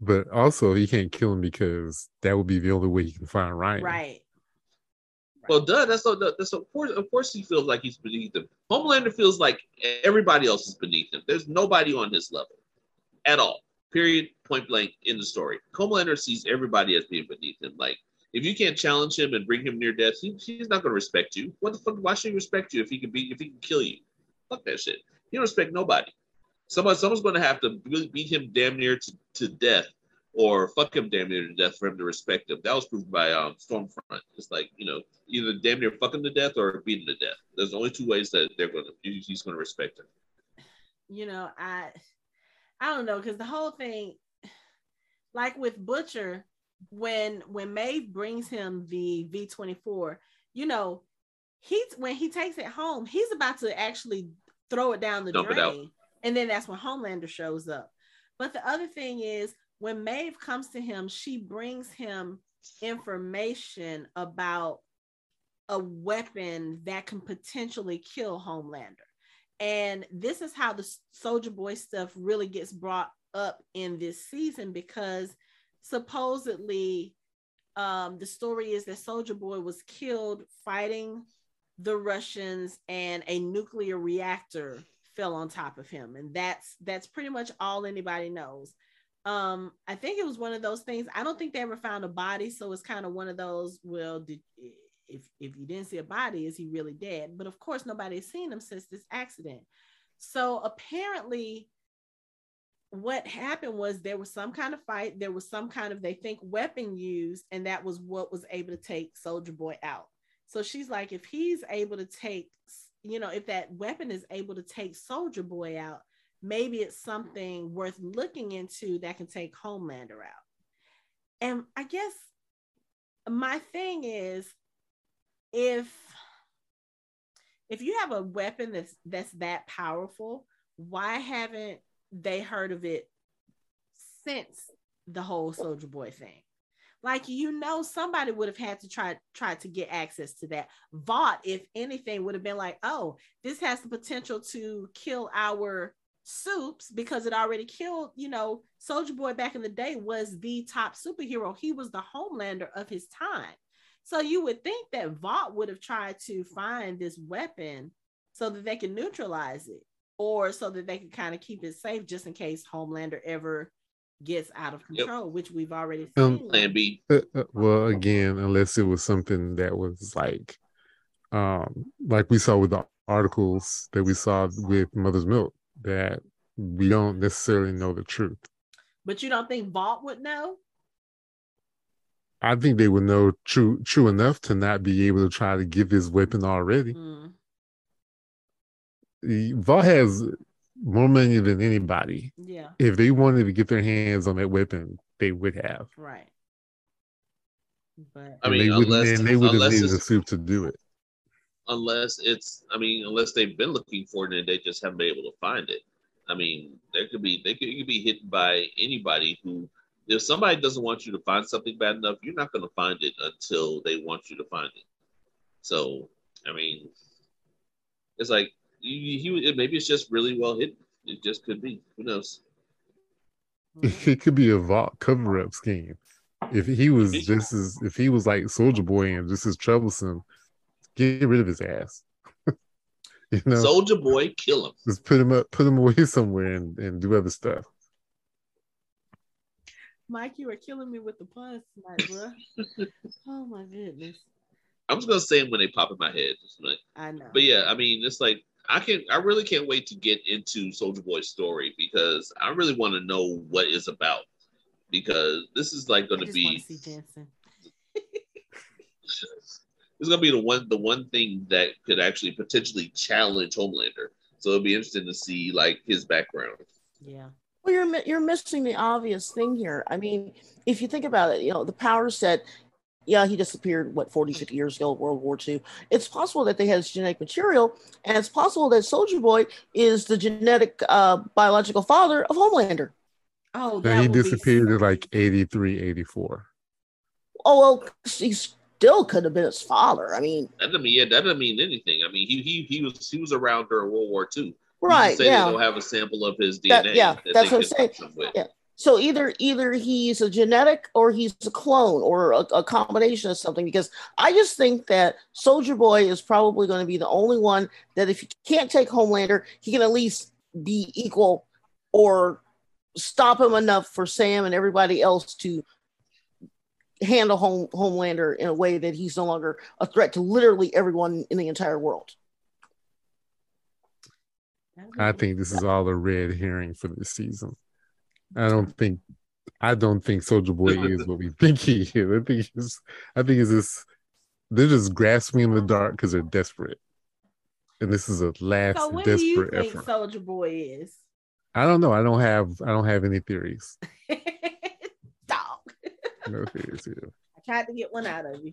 but also he can't kill him because that would be the only way he can find Ryan. Right. Well, duh, that's so that's of course of course he feels like he's beneath him. Homelander feels like everybody else is beneath him. There's nobody on his level at all. Period. Point blank in the story. Homelander sees everybody as being beneath him. Like if you can't challenge him and bring him near death, he, he's not going to respect you. What the fuck? Why should he respect you if he can be if he can kill you? Fuck that shit. He don't respect nobody. Somebody, someone's going to have to beat him damn near to, to death or fuck him damn near to death for him to respect him. That was proved by um, Stormfront. It's like you know, either damn near fuck him to death or beat him to death. There's only two ways that they're gonna he's gonna respect him. You know, I I don't know because the whole thing, like with Butcher, when when Maeve brings him the V twenty four, you know, he's when he takes it home, he's about to actually throw it down the Dump drain, and then that's when Homelander shows up. But the other thing is when Maeve comes to him, she brings him information about a weapon that can potentially kill Homelander. And this is how the Soldier Boy stuff really gets brought up in this season because supposedly um, the story is that Soldier Boy was killed fighting the Russians and a nuclear reactor fell on top of him. And that's that's pretty much all anybody knows um i think it was one of those things i don't think they ever found a body so it's kind of one of those well did if if you didn't see a body is he really dead? But of course nobody's seen him since this accident. So apparently what happened was there was some kind of fight there was some kind of they think weapon used and that was what was able to take soldier boy out. So she's like if he's able to take you know if that weapon is able to take soldier boy out maybe it's something worth looking into that can take Homelander out. And I guess my thing is if if you have a weapon that's that's that powerful, why haven't they heard of it since the whole Soldier Boy thing? Like you know, somebody would have had to try try to get access to that. Vought, if anything, would have been like, oh, this has the potential to kill our Supes because it already killed, you know, Soldier Boy back in the day was the top superhero. He was the homelander of his time. So you would think that Vought would have tried to find this weapon so that they can neutralize it or so that they could kind of keep it safe just in case Homelander ever gets out of control, yep. which we've already um, seen. Plan B. Uh, uh, well, again, unless it was something that was like, um, like we saw with the articles that we saw with Mother's Milk that we don't necessarily know the truth. But you don't think Vought would know? I think they would know true true enough to not be able to try to give his weapon already. Mm. Vought has more money than anybody. Yeah. If they wanted to get their hands on that weapon, they would have. Right. But I mean, they unless, they would have needed the suit to do it unless it's I mean, unless they've been looking for it and they just haven't been able to find it. I mean, there could be they could, could be hit by anybody who if somebody doesn't want you to find something bad enough, you're not going to find it until they want you to find it. So, I mean, it's like he, he maybe it's just really well hidden. It just could be. Who knows? It could be a Vought cover up scheme. If he was just as if he was like Soldier Boy and just as troublesome, Get rid of his ass. you know, Soldier Boy, kill him. Just put him up, put him away somewhere, and, and do other stuff. Mike, you are killing me with the puns tonight, bro. oh my goodness. I'm just gonna say them when they pop in my head. Like, I know. But yeah, I mean, it's like I can I really can't wait to get into Soldier Boy's story because I really want to know what it's about. Because this is like gonna be see Jensen. is going to be the one the one thing that could actually potentially challenge Homelander. So it'll be interesting to see like his background. Yeah. Well, you're you're missing the obvious thing here. I mean, if you think about it, you know, the power set. Yeah, he disappeared, what, 40, 50 years ago, World War II. It's possible that they had his genetic material, and it's possible that Soldier Boy is the genetic uh, biological father of Homelander. Oh, that he disappeared at like 83, 84. Oh, well, he still could have been his father. I mean, that doesn't mean yeah, that doesn't mean anything. I mean, he he he was he was around during World War II. Right, say yeah. They don't have a sample of his DNA. That- yeah, that that's what I'm saying. mix him with. Yeah. So either either he's a genetic or he's a clone or a, a combination of something. Because I just think that Soldier Boy is probably going to be the only one that if he can't take Homelander, he can at least be equal or stop him enough for Sam and everybody else to handle Home, Homelander in a way that he's no longer a threat to literally everyone in the entire world. I think this is all a red herring for this season. I don't think I don't think Soldier Boy is what we think he is. I think he's I think it's just they're just grasping in the dark because they're desperate. And this is a last So what do you desperate think effort. Soldier Boy is? I don't know. I don't have I don't have any theories. Dog. No theories here. I tried to get one out of you.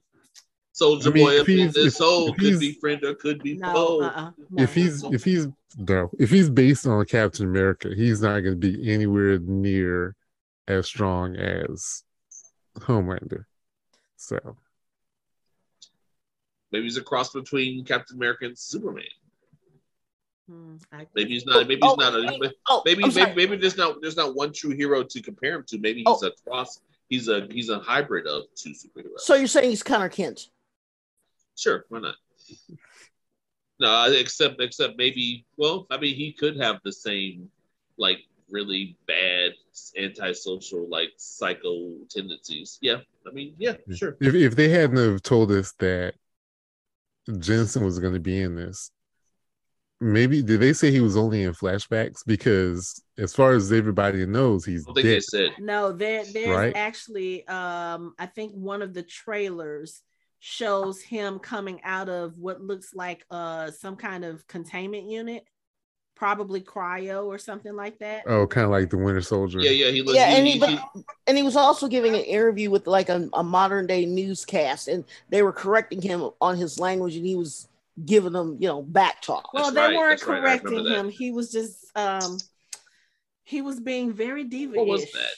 Soldier I mean, Boy if up he's- this if- soul if could he's- be friend or could be No, foe. uh-uh. no. If he's if he's no, if he's based on Captain America, he's not gonna be anywhere near as strong as Homelander. So Maybe he's a cross between Captain America and Superman. Hmm, Maybe he's not. Maybe he's Oh, not. A, Oh, maybe maybe maybe there's not there's not one true hero to compare him to. Maybe he's a cross. He's a he's a hybrid of two superheroes. So you're saying he's Connor Kent? Sure, why not? No, except except maybe. Well, I mean, he could have the same like really bad antisocial like psycho tendencies. Yeah, I mean, yeah, sure. if if they hadn't have told us that Jensen was gonna be in this, maybe did they say he was only in flashbacks? Because as far as everybody knows, he's I don't they dead. said. No, there there's Right? actually um I think one of the trailers shows him coming out of what looks like uh some kind of containment unit, probably cryo or something like that. Oh, kind of like the Winter Soldier. Yeah, yeah, he looked. Yeah, he, and he, he, but, he- and he was also giving an interview with like a, a modern day newscast, and they were correcting him on his language, and he was giving them, you know, back talk. Well, That's they right, weren't that's right, correcting him. He was just um he was being very diva What was that?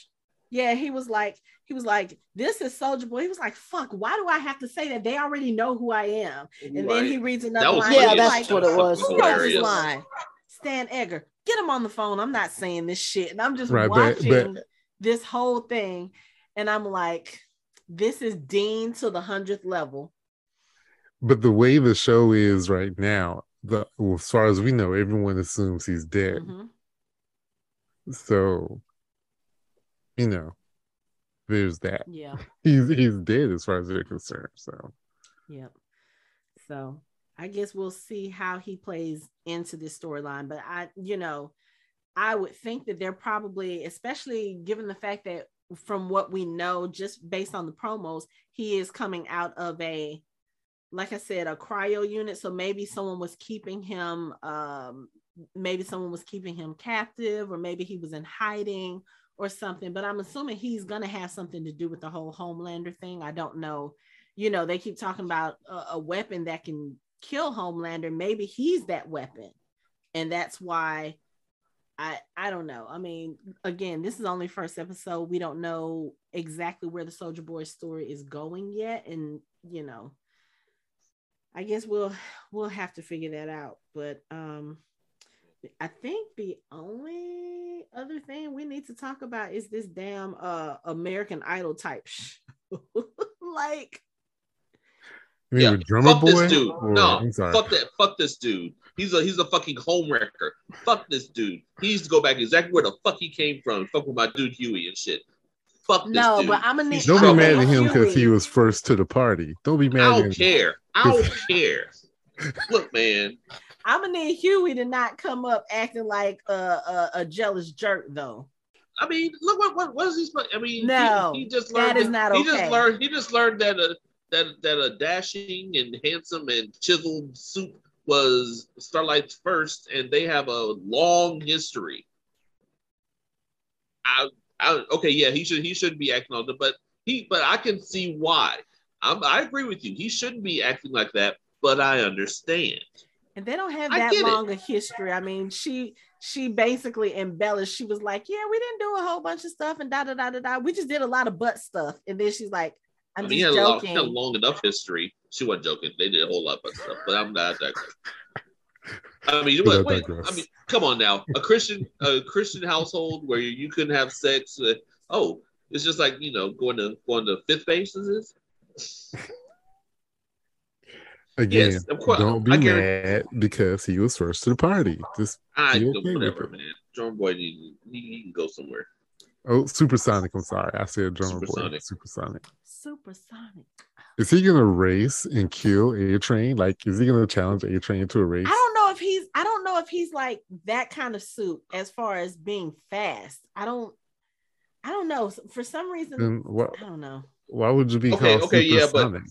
Yeah, he was like he was like this is Soldier Boy. He was like fuck, why do I have to say that? They already know who I am. And then he reads another line. Yeah, that's like, what it was. Who wrote this line? Stan Edgar. Get him on the phone. I'm not saying this shit. And I'm just Right, watching but- this whole thing. And I'm like, this is Dean to the hundredth level. But the way the show is right now, the well, as far as we know, everyone assumes he's dead. Mhm. So, you know, there's that. Yeah. He's he's dead as far as they're concerned. So Yep. So I guess we'll see how he plays into this storyline. But I, you know, I would think that they're probably, especially given the fact that from what we know, just based on the promos, he is coming out of a, like I said, a cryo unit. So maybe someone was keeping him, um, maybe someone was keeping him captive, or maybe he was in hiding or something. But I'm assuming he's gonna have something to do with the whole Homelander thing. I don't know you know, they keep talking about a, a weapon that can kill Homelander. Maybe he's that weapon. And that's why I I don't know. I mean, again, this is only first episode. We don't know exactly where the Soldier Boy story is going yet. And you know, I guess we'll we'll have to figure that out. But um I think the only other thing we need to talk about is this damn uh American Idol type show. like you Yeah, drummer fuck boy? this dude. Or- no, fuck that. Fuck this dude. He's a he's a fucking home wrecker. Fuck this dude. He needs to go back exactly where the fuck he came from. Fuck with my dude Hughie and shit. Fuck this no, dude. but I'm gonna need Don't be mad at him because he was first to the party. Don't be mad I don't him. care. I don't care. Look, man. I'm gonna need Hughie to not come up acting like a, a, a jealous jerk though. I mean, look what what what is he? supposed- I mean, No, he, he just that learned. is not he okay. just learned. He just learned that a that that a dashing and handsome and chiseled supe was Starlight's first, and they have a long history. I, I okay, yeah, he should he shouldn't be acting on it, but he but I can see why. I'm, I agree with you. He shouldn't be acting like that, but I understand. And they don't have that get it. long a history. I mean, she she basically embellished. She was like, "Yeah, we didn't do a whole bunch of stuff, and da da da da da. We just did a lot of butt stuff." And then she's like, I "I'm mean, he just had a, long, he joking." had a long enough history. She wasn't joking. They did a whole lot of stuff, but I'm not that. I mean, But I wait, wait. I mean, come on now. A Christian, a Christian household where you couldn't have sex. With, oh, it's just like you know going to going to fifth base. Is this? Again, Yes, of course. don't be I guarantee- mad because he was first to the party. Just I You go okay whatever, man. John Boy, he, he, he can go somewhere. oh, supersonic. I'm sorry, I said drummer boy. Supersonic. Supersonic. Supersonic. Is he gonna race and kill A Train? Like, is he gonna challenge A Train to a race? I don't know if he's I don't know if he's like that kind of supe as far as being fast. I don't I don't know. For some reason, what? I don't know. Why would you be Okay, called okay, yeah, but- supersonic?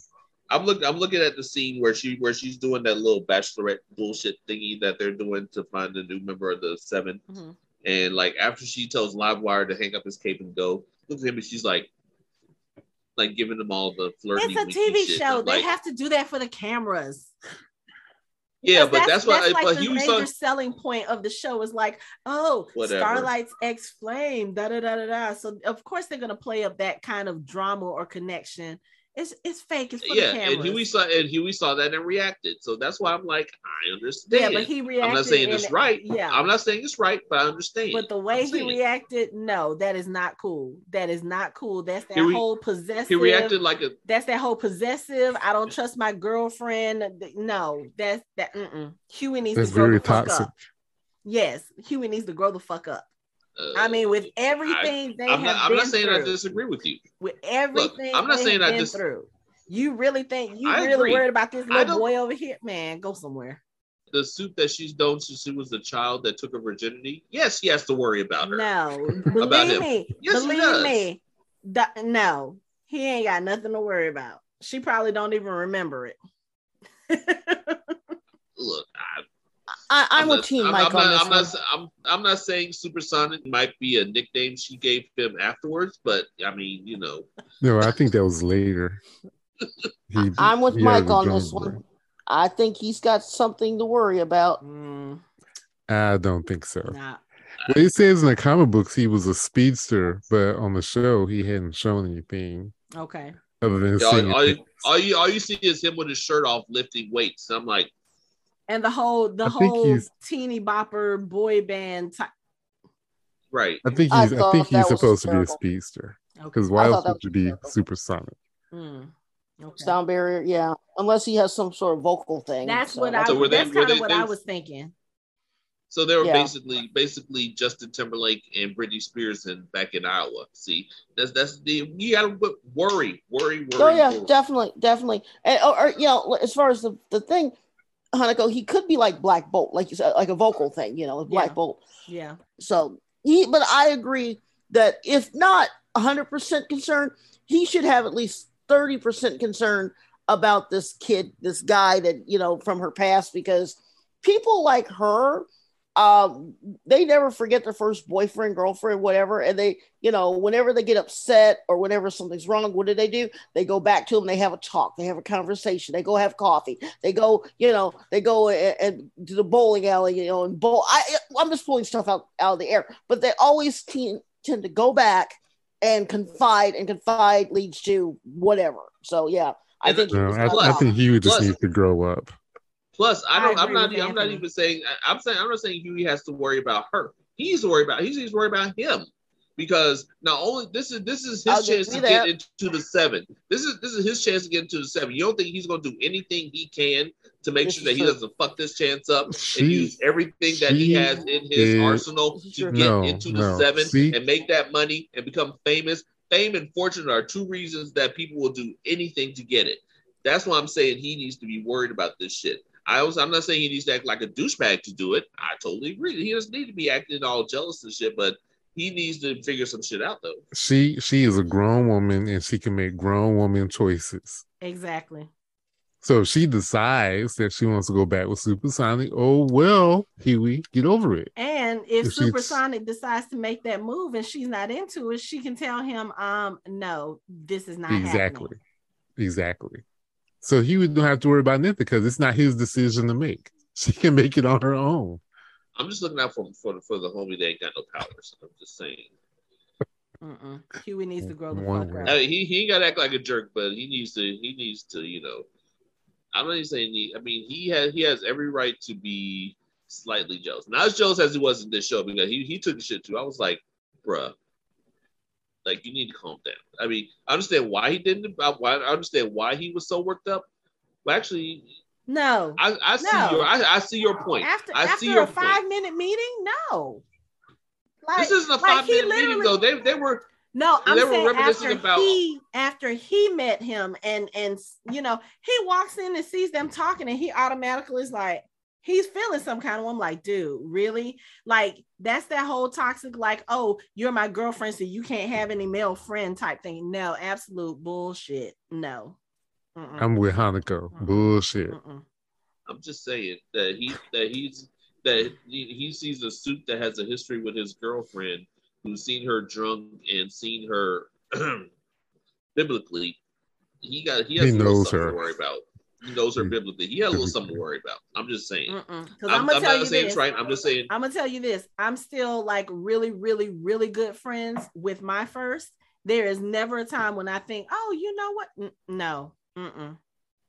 I'm looking. I'm looking at the scene where she where she's doing that little bachelorette bullshit thingy that they're doing to find a new member of the 7 Mhm. And like after she tells Livewire to hang up his cape and go, look at him and she's like, like giving them all the flirty. It's a TV show. They like, have to do that for the cameras. yeah, but that's, why. like but the major selling point of the show is like, oh, Whatever. Starlight's ex flame, da da da da da. So of course they're gonna play up that kind of drama or connection. It's it's fake. It's for yeah, the and cameras. Hughie saw and Hughie saw that and reacted. So that's why I'm like, I understand. yeah, understand. but he reacted. I'm not saying it's right. Yeah, I'm not saying it's right, but I understand. But the way I'm he saying. reacted, no, that is not cool. That is not cool. That's that He whole possessive. he reacted like a That's that whole possessive. I don't trust my girlfriend. No, that's that. Mm-mm. Hughie needs That's to grow very the fuck toxic. up. Yes, Hughie needs to grow the fuck up. Uh, I mean, with everything they I'm have not, I'm not saying through, I disagree with you. with everything I'm not saying I dis- through, you really think you I really agree. worried about this little boy over here? Man, go somewhere. The suit that she's done since she was a child that took her virginity. Yes, he has to worry about her. No, About believe him. me, Yes, believe me. Da- no, he ain't got nothing to worry about. She probably don't even remember it. Look, I, I, I'm, with not- Team I'm, I'm on not, this I'm one. not, I'm, I'm not saying Supersonic might be a nickname she gave him afterwards, but I mean, you know, No, I think that was later. He- I'm with Mike on this boy. one. I think he's got something to worry about. Mm, I don't think so. nah. Well, it says in the comic books he was a speedster, but on the show he hadn't shown anything Okay. other than all, all, you, all you all you see is him with his shirt off lifting weights. I'm like, And the whole the I whole teeny bopper boy band type. right. I think he's. I, thought think he's was supposed to be a hysterical. speedster Okay. because why else would you be hysterical. supersonic? Mm, okay. Sound barrier, yeah. Unless he has some sort of vocal thing. That's so. what I. So were they- that's were kind they- of what they- I was thinking. So they were Yeah. basically basically Justin Timberlake and Britney Spears and back in Iowa. See, that's that's the you gotta worry, worry, worry. Oh yeah, worry. definitely, definitely. And or, or, you know, as far as the, the thing, Hanako, he could be like Black Bolt, like you said, like a vocal thing, you know, Black Yeah. Bolt. Yeah. So he, but I agree that if not 100% concerned, he should have at least 30% concern about this kid, this guy that, you know, from her past, because people like her, um, they never forget their first boyfriend, girlfriend, whatever. And they, you know, whenever they get upset or whenever something's wrong, what do they do? They go back to them, they have a talk, they have a conversation, they go have coffee, they go, you know, they go and, and to the bowling alley, you know, and bowl. I, I'm just pulling stuff out, out of the air, but they always tend, tend to go back and confide, and confide leads to whatever. So, yeah, I think he No, I, I think he would just Plus- need to grow up. Plus, I I don't. I'm not. I'm not even saying. I- I'm saying. I'm not saying Hughie has to worry about her. He's worried about. He's, needs to worry about him because not only this is this is I'll his chance to get that. into the seven. This is this is his chance to get into the seven. You don't think he's going to do anything he can to make This sure that he doesn't fuck this chance up and use everything that he has in his is- arsenal to get No, into the no. seven See? and make that money and become famous. Fame and fortune are two reasons that people will do anything to get it. That's why I'm saying he needs to be worried about this shit. I was I'm not saying he needs to act like a douchebag to do it. I totally agree. He doesn't need to be acting all jealous and shit, but he needs to figure some shit out though. She she is a grown woman and she can make grown woman choices. Exactly. So if she decides that she wants to go back with Supersonic, oh well, Hughie, get over it. And if If she's- Supersonic decides to make that move and she's not into it, she can tell him, um, no, this is not Exactly. happening. Exactly. So Hughie don't have to worry about nothing because it's not his decision to make. She can make it on her own. I'm just looking out for for the, for the homie that ain't got no powers. I'm just saying. Mm-mm. Hughie needs to grow the One fuck up. I mean, he he ain't got to act like a jerk, but he needs to he needs to you know. I'm not even saying he. I mean, he has he has every right to be slightly jealous. Not as jealous as he was in this show because he he took the shit too. I was like, bruh, like you need to calm down. I mean, I understand why he didn't. I, I understand why he was so worked up. But actually, No. I, I see No. your I, I see your point. After I after see your a point. five minute meeting, no. Like, this isn't a five he minute meeting though. They they were No, I'm They saying after about- he after he met him and and you know he walks in and sees them talking and he automatically is like he's feeling some kind of. I'm like, dude, really? Like that's that whole toxic like, oh, you're my girlfriend, so you can't have any male friend type thing. No, absolute bullshit. No. Mm-mm, I'm with Hanako. Mm-mm. Bullshit. mm-mm. I'm just saying that he that he's that he, he sees a suit that has a history with his girlfriend who's seen her drunk and seen her biblically. He got he has He knows her. to worry about. He knows her Mm. biblically. He has a little something to worry about. I'm just saying. I'm, I'm gonna I'm tell not you saying this. it's right. I'm just saying I'm gonna tell you this. I'm still like really, really, really good friends with my first. There is never a time when I think, oh, you know what? N- no, Mm-mm.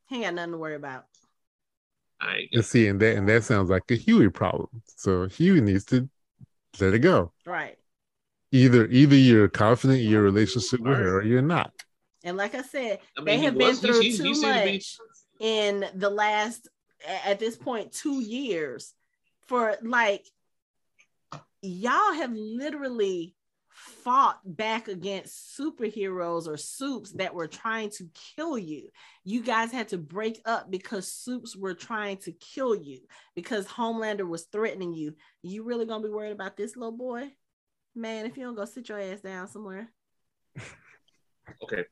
he ain't got nothing to worry about. I ain't And see, and that and that sounds like a Hughie problem. So Hughie needs to let it go. Right. Either either you're confident in your relationship with her or you're not. And like I said, I mean, they have been was- he- through he- he too to be- much in the last, at this point, two years. For like, y'all have literally fought back against superheroes or supes that were trying to kill you. You guys had to break up because supes were trying to kill you because Homelander was threatening you. You really gonna be worried about this little boy? Man, if you don't go sit your ass down somewhere. okay.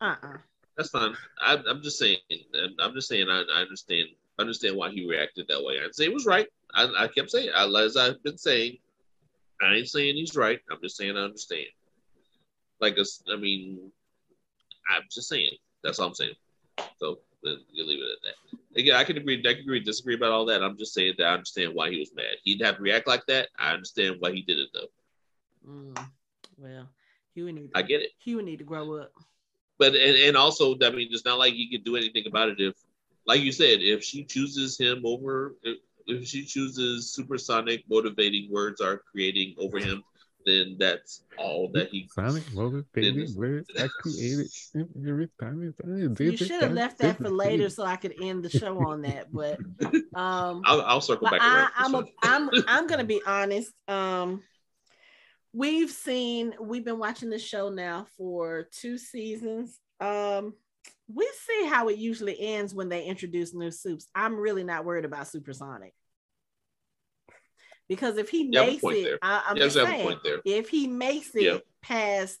Uh-uh. That's fine. I, I'm just saying. I'm- I'm just saying. I, I understand. Understand why he reacted that way. I'd say it was right. I, I kept saying, I, as I've been saying, I ain't saying he's right. I'm just saying I understand. Like, I mean, I'm just saying. That's all I'm saying. So then you leave it at that. Again, I can agree. I can agree, disagree about all that. I'm just saying that I understand why he was mad. He didn't have to react like that. I understand why he did it though. Mm, well, would need I get it. Hughie need to grow up. But and, and also I mean it's not like you can do anything about it if like you said if she chooses him over if, if she chooses supersonic motivating words are creating over him then that's all that he Sonic motivated Didn't- words I created every time. You should have left that for later so I could end the show on that. But um I'll, I'll circle but back I, around I'm a, I'm I'm gonna be honest. Um we've seen we've been watching the show now for two seasons. Um we see how it usually ends when they introduce new supes. I'm really not worried about Supersonic. Because if he You have a makes it, there. I, I'm you just saying, point there if he makes it Yeah. past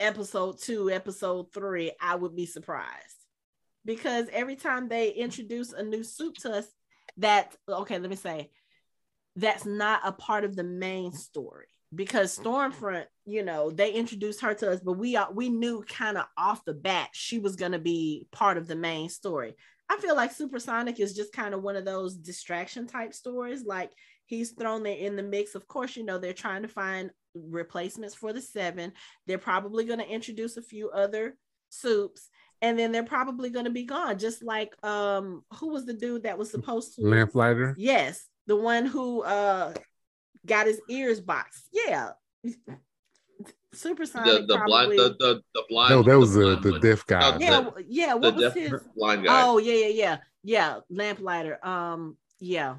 episode two, episode three, I would be surprised. Because every time they introduce a new supe to us, that okay, let me say that's not a part of the main story. Because Stormfront, you know, they introduced her to us, but we are we knew kind of off the bat she was gonna be part of the main story. I feel like Supersonic is just kind of one of those distraction type stories. Like he's thrown there in the mix. Of course, you know, they're trying to find replacements for the seven. They're probably going to introduce a few other supes and then they're probably going to be gone. Just like um who was the dude that was supposed to Lamplighter. Yes, the one who uh got his ears boxed. Yeah. Supersonic the the probably blind the, the the blind No, that was the the, the deaf guy. No, yeah, the- w- yeah. the What was deaf his? blind guy Oh yeah, yeah, yeah, yeah. Lamplighter. Um, yeah.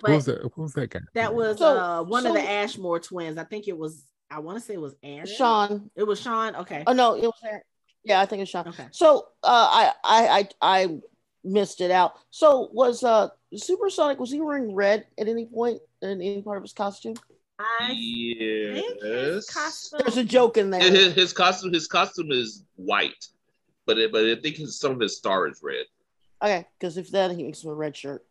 what was that? What was that guy? that was So- uh one of the Ashmore twins. I think it was. I want to say it was Aaron. Shawn. It was Shawn. Okay. Oh no, it was Aaron. Yeah, I think it's Shawn. Okay. So uh, I, I I I missed it out. So was uh Supersonic was he wearing red at any point in any part of his costume? I yes costume. There's a joke in there. his, his costume his costume is white but it, but I think his, some of his star is red Okay, because if that he makes him a red shirt.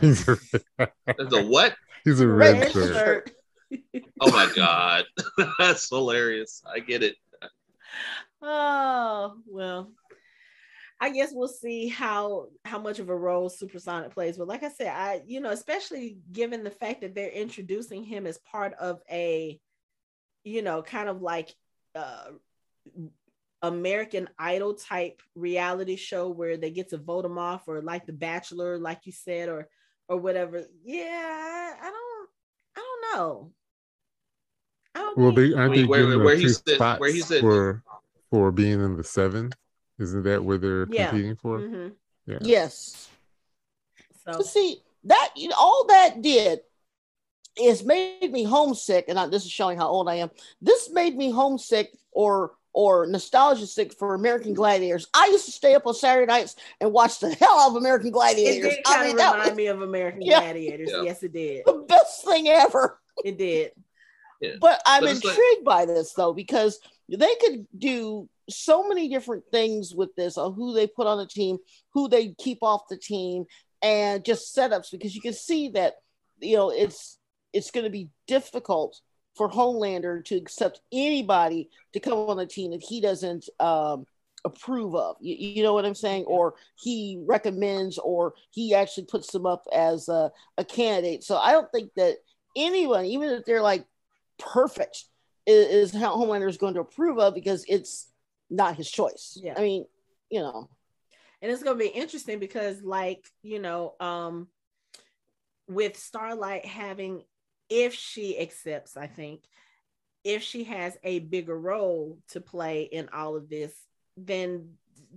He's a, That's a what? he's a Red red shirt. shirt. Oh my god, that's hilarious. I get it. Oh well, I guess we'll see how how much of a role Supersonic plays. But like I said, I you know, especially given the fact that they're introducing him as part of a, you know, kind of like uh American Idol type reality show where they get to vote him off, or like The Bachelor, like you said, or or whatever. Yeah, I, I don't I don't know. I don't Well, think- they aren't Wait, they where- giving where he said- where he said- for for being in the seven? Isn't that where they're Yeah. competing for? Mhm. Yeah. Yes. So So see that you know, all that did is made me homesick, and I, this is showing how old I am. This made me homesick or or nostalgia sick for American Gladiators. I used to stay up on Saturday nights and watch the hell out of American it Gladiators. did I mean, of that remind was me of American Yeah. Gladiators. Yeah. Yes, it did. the best thing ever. It did. But I'm But it's like- intrigued by this though because they could do so many different things with this on who they put on the team, who they keep off the team, and just setups because you can see that you know it's it's going to be difficult for Homelander to accept anybody to come on the team that he doesn't um, approve of. You, you know what I'm saying? Or he recommends, or he actually puts them up as a, a candidate. So I don't think that anyone, even if they're like perfect, is, is how Homelander is going to approve of because it's not his choice. Yeah. I mean, you know, and it's going to be interesting because like you know um with starlight having if she accepts i think if she has a bigger role to play in all of this then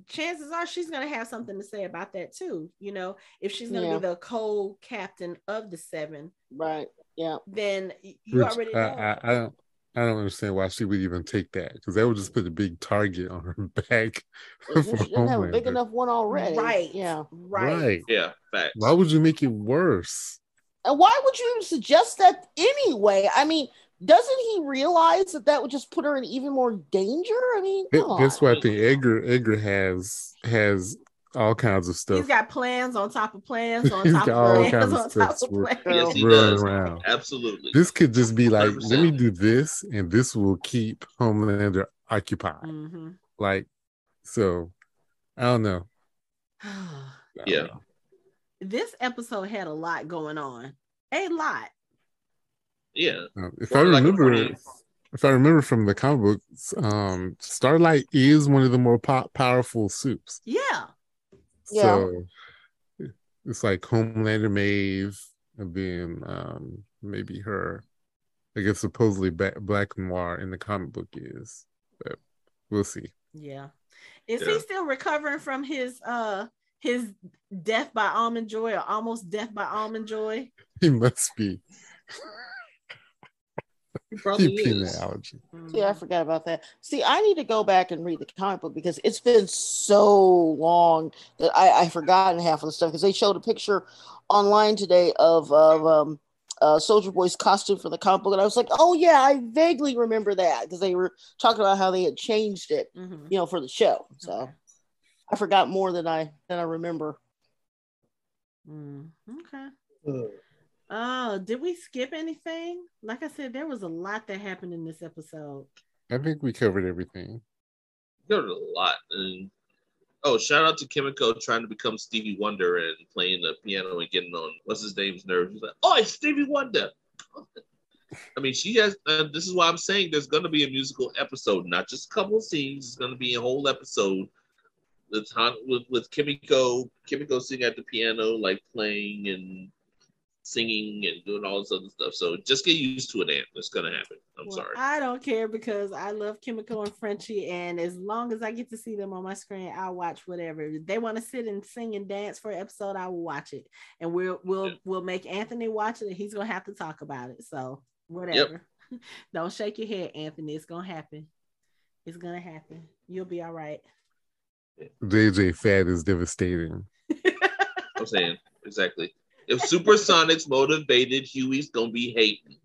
chances are she's going to have something to say about that too you know if she's going to Yeah. be the co-captain of the seven right? Yeah. then you Which already I, know I, I don't I don't understand why she would even take that because that would just put a big target on her back. She for doesn't have a big enough one already. right Yeah. right, Right. Yeah, facts. Why would you make it worse? And why would you even suggest that anyway? I mean, doesn't he realize that that would just put her in even more danger? I mean, That- come that's on. why I think Edgar Edgar has has all kinds of stuff he's got plans on top of plans on He's top got of all plans kinds of on stuff top of plans Yes, he running does. around. Absolutely. This could just be like, let me do this, and this will keep Homelander occupied. Mhm. Like, so I don't know. I don't Yeah. know. this episode had a lot going on. A lot. Yeah. Um, if Well, I remember, funny- if I remember from the comic books, um, Starlight is one of the more po- powerful supes. Yeah. Yeah. So it's like Homelander, Maeve, and then um, maybe her. I guess supposedly Ba- Black Noir in the comic book is, but we'll see. Yeah. Is Yeah. he still recovering from his uh his death by almond joy or almost death by almond joy? He must be He probably deep peanut is. allergy. Yeah, I forgot about that. See, I need to go back and read the comic book because it's been so long that I, I've forgotten half of the stuff because they showed a picture online today of, of um, uh, Soldier Boy's costume for the comic book. And I was like, oh, yeah, I vaguely remember that because they were talking about how they had changed it, Mhm. you know, for the show. So Okay. I forgot more than I than I remember. Mm, okay. Oh, did we skip anything? Like I said, there was a lot that happened in this episode. I think we covered everything. Covered a lot. And oh, shout out to Kimiko trying to become Stevie Wonder and playing the piano and getting on what's his name's nerves. He's like, oh, it's Stevie Wonder. I mean, she has. Uh, this is why I'm saying there's going to be a musical episode, not just a couple of scenes. It's going to be a whole episode with Han, with with Kimiko, Kimiko sitting at the piano, like playing and singing and doing all this other stuff. So just get used to it, Aunt. It's going to happen. I'm Well, sorry. I don't care because I love Kimiko and Frenchie, and as long as I get to see them on my screen, I'll watch whatever. If they want to sit and sing and dance for an episode, I will watch it. And we'll we'll Yeah. we'll make Anthony watch it and he's gonna have to talk about it. So whatever. don't shake your head, Anthony. It's gonna happen. It's gonna happen. You'll be all right. JJ Fat is devastating. I'm saying exactly. If Supersonics motivated, Hughie's gonna be hating.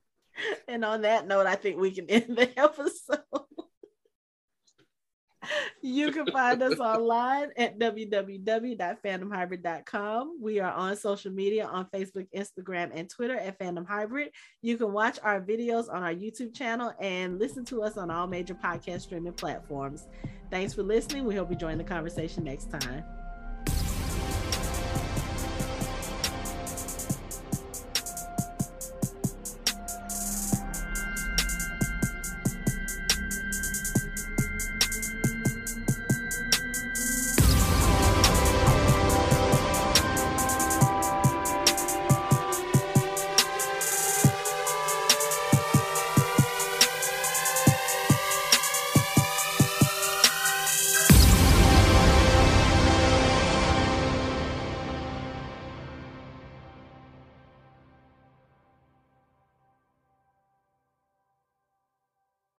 and on that note, I think we can end the episode. you can find us online at www.fandomhybrid.com. We are on social media on Facebook, Instagram, and Twitter at Fandom Hybrid. You can watch our videos on our YouTube channel and listen to us on all major podcast streaming platforms. Thanks for listening. We hope you join the conversation next time.